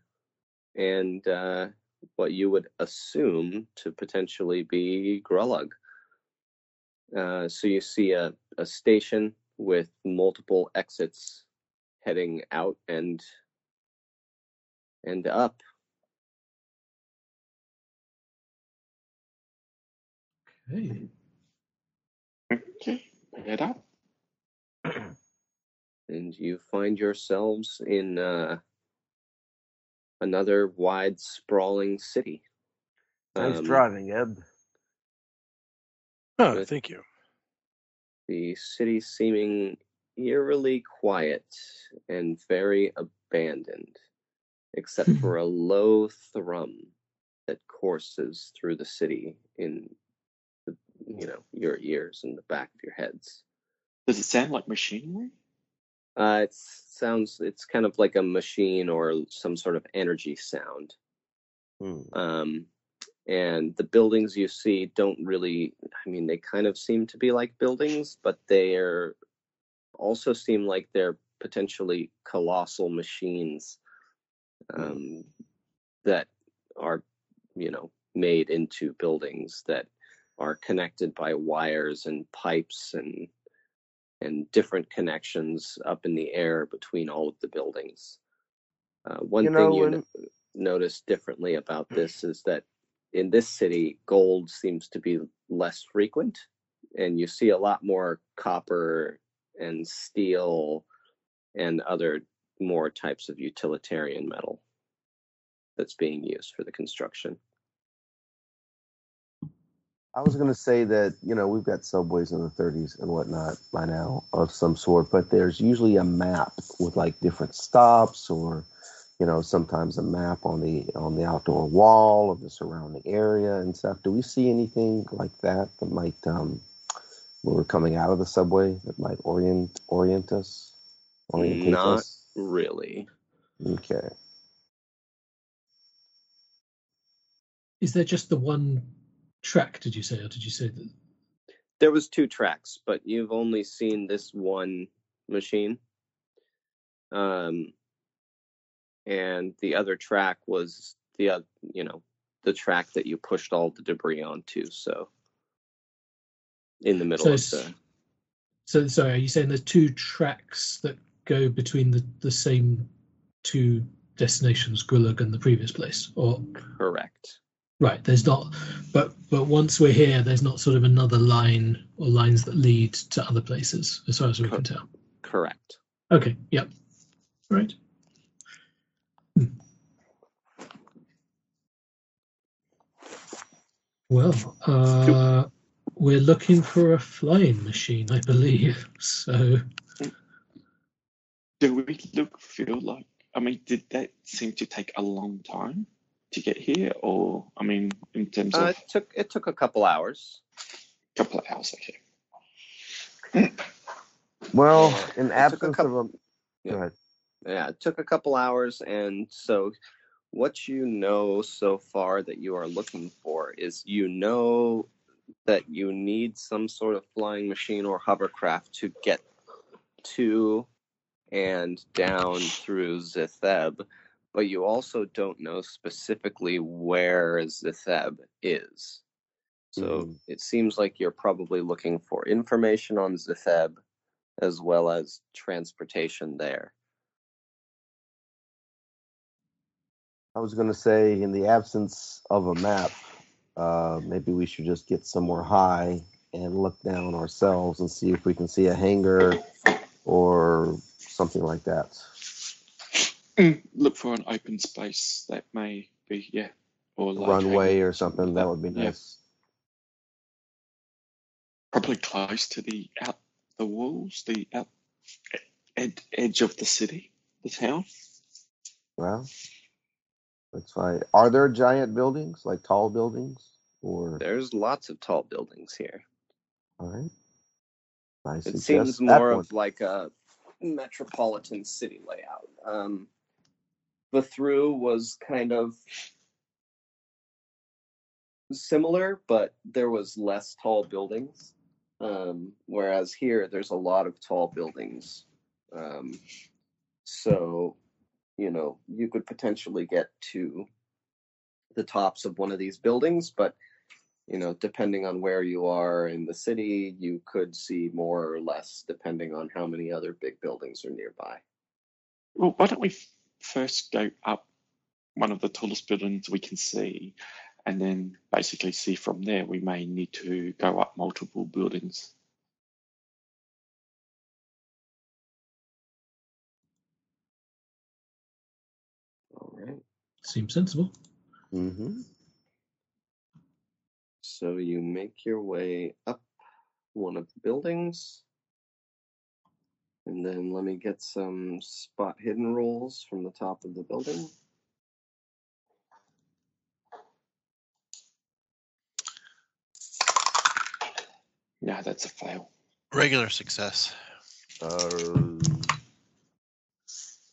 and uh, what you would assume to potentially be Grulug. Uh, so you see a, a station with multiple exits heading out and and up. Okay. Okay, head up. and you find yourselves in uh, another wide, sprawling city. Nice Um, driving, Eb. Oh, thank you. The city seeming eerily quiet and very abandoned, except for a low thrum that courses through the city in the, you know your ears and the back of your heads. Does it sound like machinery? Uh, it sounds it's kind of like a machine or some sort of energy sound. Hmm. Um, and the buildings you see don't really, I mean, they kind of seem to be like buildings, but they are also seem like they're potentially colossal machines um, that are, you know, made into buildings that are connected by wires and pipes and and different connections up in the air between all of the buildings. Uh, one You thing you when- no- notice differently about this is that in this city, gold seems to be less frequent, and you see a lot more copper and steel and other more types of utilitarian metal that's being used for the construction. I was going to say that, you know, we've got subways in the 30s and whatnot by now of some sort, but there's usually a map with like different stops or, you know, sometimes a map on the on the outdoor wall of the surrounding area and stuff. Do we see anything like that that might, um, when we're coming out of the subway, that might orient orient us, orientate Not us? really. Okay. Is there just the one track? Did you say, or did you say that? There was two tracks, but you've only seen this one machine. Um, and the other track was the oth- you know the track that you pushed all the debris onto. So in the middle So, of the so sorry, are you saying there's two tracks that go between the the same two destinations, Grulug and the previous place, or correct. right? There's not, but but once we're here, there's not sort of another line or lines that lead to other places, as far as we Co- can tell. Correct. Okay, yep, right. Well, uh, we're looking for a flying machine, I believe. So, Do we look feel like? I mean, did that seem to take a long time to get here, or I mean, in terms Uh, of it took it took a couple hours. a couple of hours? Okay. Well, in it took a absence couple- of a. Yeah. Ahead. Yeah, it took a couple hours, and so what you know so far that you are looking for is you know that you need some sort of flying machine or hovercraft to get to and down through Zitheb, but you also don't know specifically where Zitheb is. So Mhm. it seems like you're probably looking for information on Zitheb as well as transportation there. I was going to say, in the absence of a map, uh, maybe we should just get somewhere high and look down ourselves and see if we can see a hangar or something like that. Mm, Look for an open space that may be, yeah, or A like runway hangar, or something. That would be Yeah. nice. probably close to the out the walls, the out ed, edge of the city, the town. Well, that's fine. Are there giant buildings, like tall buildings, or There's lots of tall buildings here. all right? I It seems more of like a metropolitan city layout. Um, the through was kind of similar, but there was less tall buildings. Um, whereas here, there's a lot of tall buildings. Um, so, you know, you could potentially get to the tops of one of these buildings, but you know, depending on where you are in the city, you could see more or less depending on how many other big buildings are nearby. Well, why don't we first go up one of the tallest buildings we can see, and then basically see from there. We may need to go up multiple buildings. Seems sensible. Mm-hmm. So you make your way up one of the buildings. And then let me get some spot hidden rolls from the top of the building. No, that's a fail. Regular success. Uh,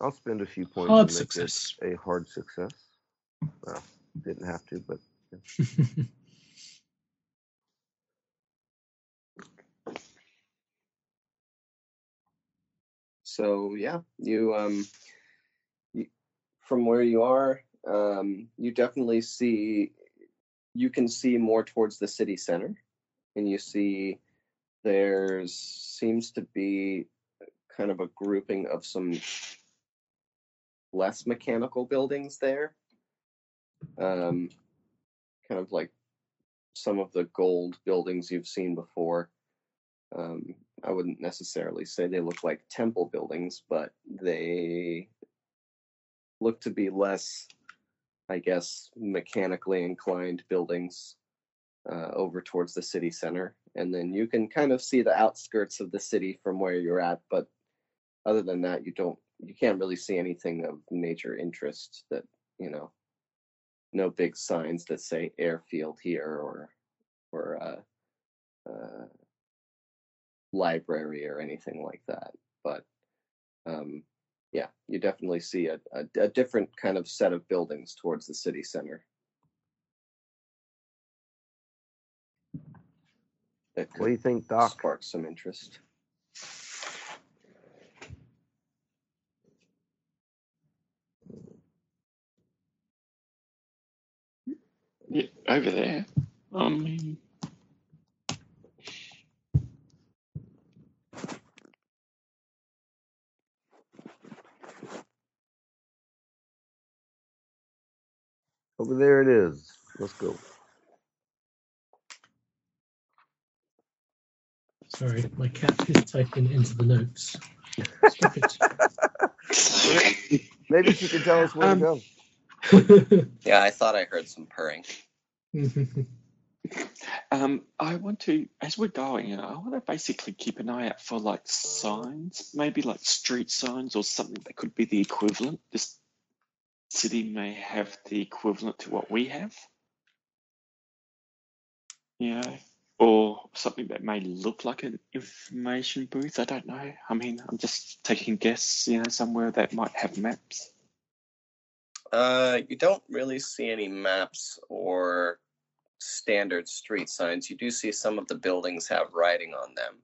I'll spend a few points Hard to make success. it a hard success. Well, didn't have to, but So yeah, you um, you, from where you are, um, you definitely see, you can see more towards the city center, and you see there's seems to be kind of a grouping of some less mechanical buildings there. Um, kind of like some of the gold buildings you've seen before. Um, I wouldn't necessarily say they look like temple buildings, but they look to be less, I guess, mechanically inclined buildings uh, over towards the city center. And then you can kind of see the outskirts of the city from where you're at, but other than that, you don't, you can't really see anything of major interest that, you know, no big signs that say airfield here or, or, uh, uh, library or anything like that. But um, yeah, you definitely see a, a, a different kind of set of buildings towards the city center. That what do you think, Doc? sparks some interest. Yeah, over there. I mean, Over there it is. Let's go. Sorry, my cat is typing into the notes. Stop Maybe she can tell us where Um, to go. Yeah, I thought I heard some purring. um, I want to, as we're going, I want to basically keep an eye out for like signs, maybe like street signs or something that could be the equivalent. This city may have the equivalent to what we have. You know, or something that may look like an information booth. I don't know. I mean, I'm just taking guess, you know, somewhere that might have maps. Uh, you don't really see any maps or standard street signs. You do see some of the buildings have writing on them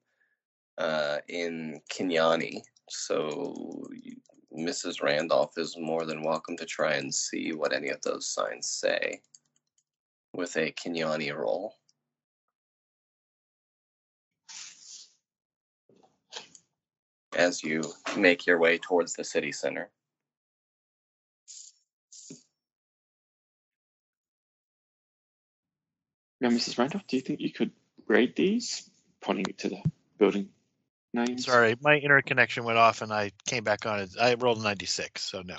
uh, in K'n-yani. So you, Mrs. Randolph is more than welcome to try and see what any of those signs say with a K'n-yani roll. As you make your way towards the city center. Now, Mrs. Randolph, do you think you could grade these? Pointing to the building names. Sorry, my interconnection went off and I came back on it. I rolled a 96, so no.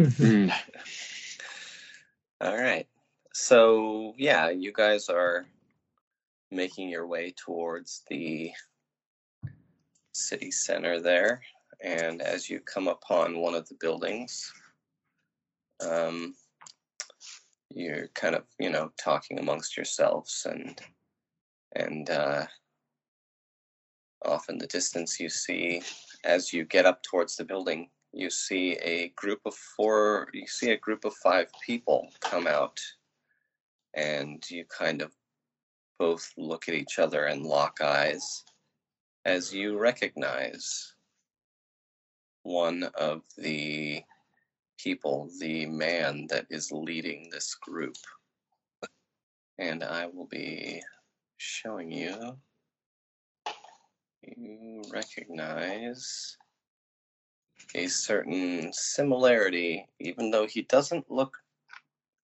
Mm. All right. So yeah, you guys are making your way towards the city center there. And as you come upon one of the buildings, um, you're kind of, you know, talking amongst yourselves and and uh, off in the distance you see as you get up towards the building you see a group of four you see a group of five people come out and you kind of both look at each other and lock eyes as you recognize one of the people, the man that is leading this group. And I will be showing you. You recognize a certain similarity, even though he doesn't look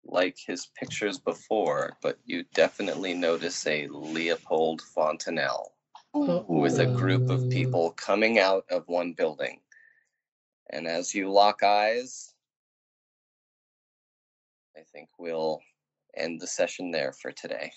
like his pictures before, but you definitely notice a Leopold Fontanelle with a group of people coming out of one building. And as you lock eyes, I think we'll end the session there for today.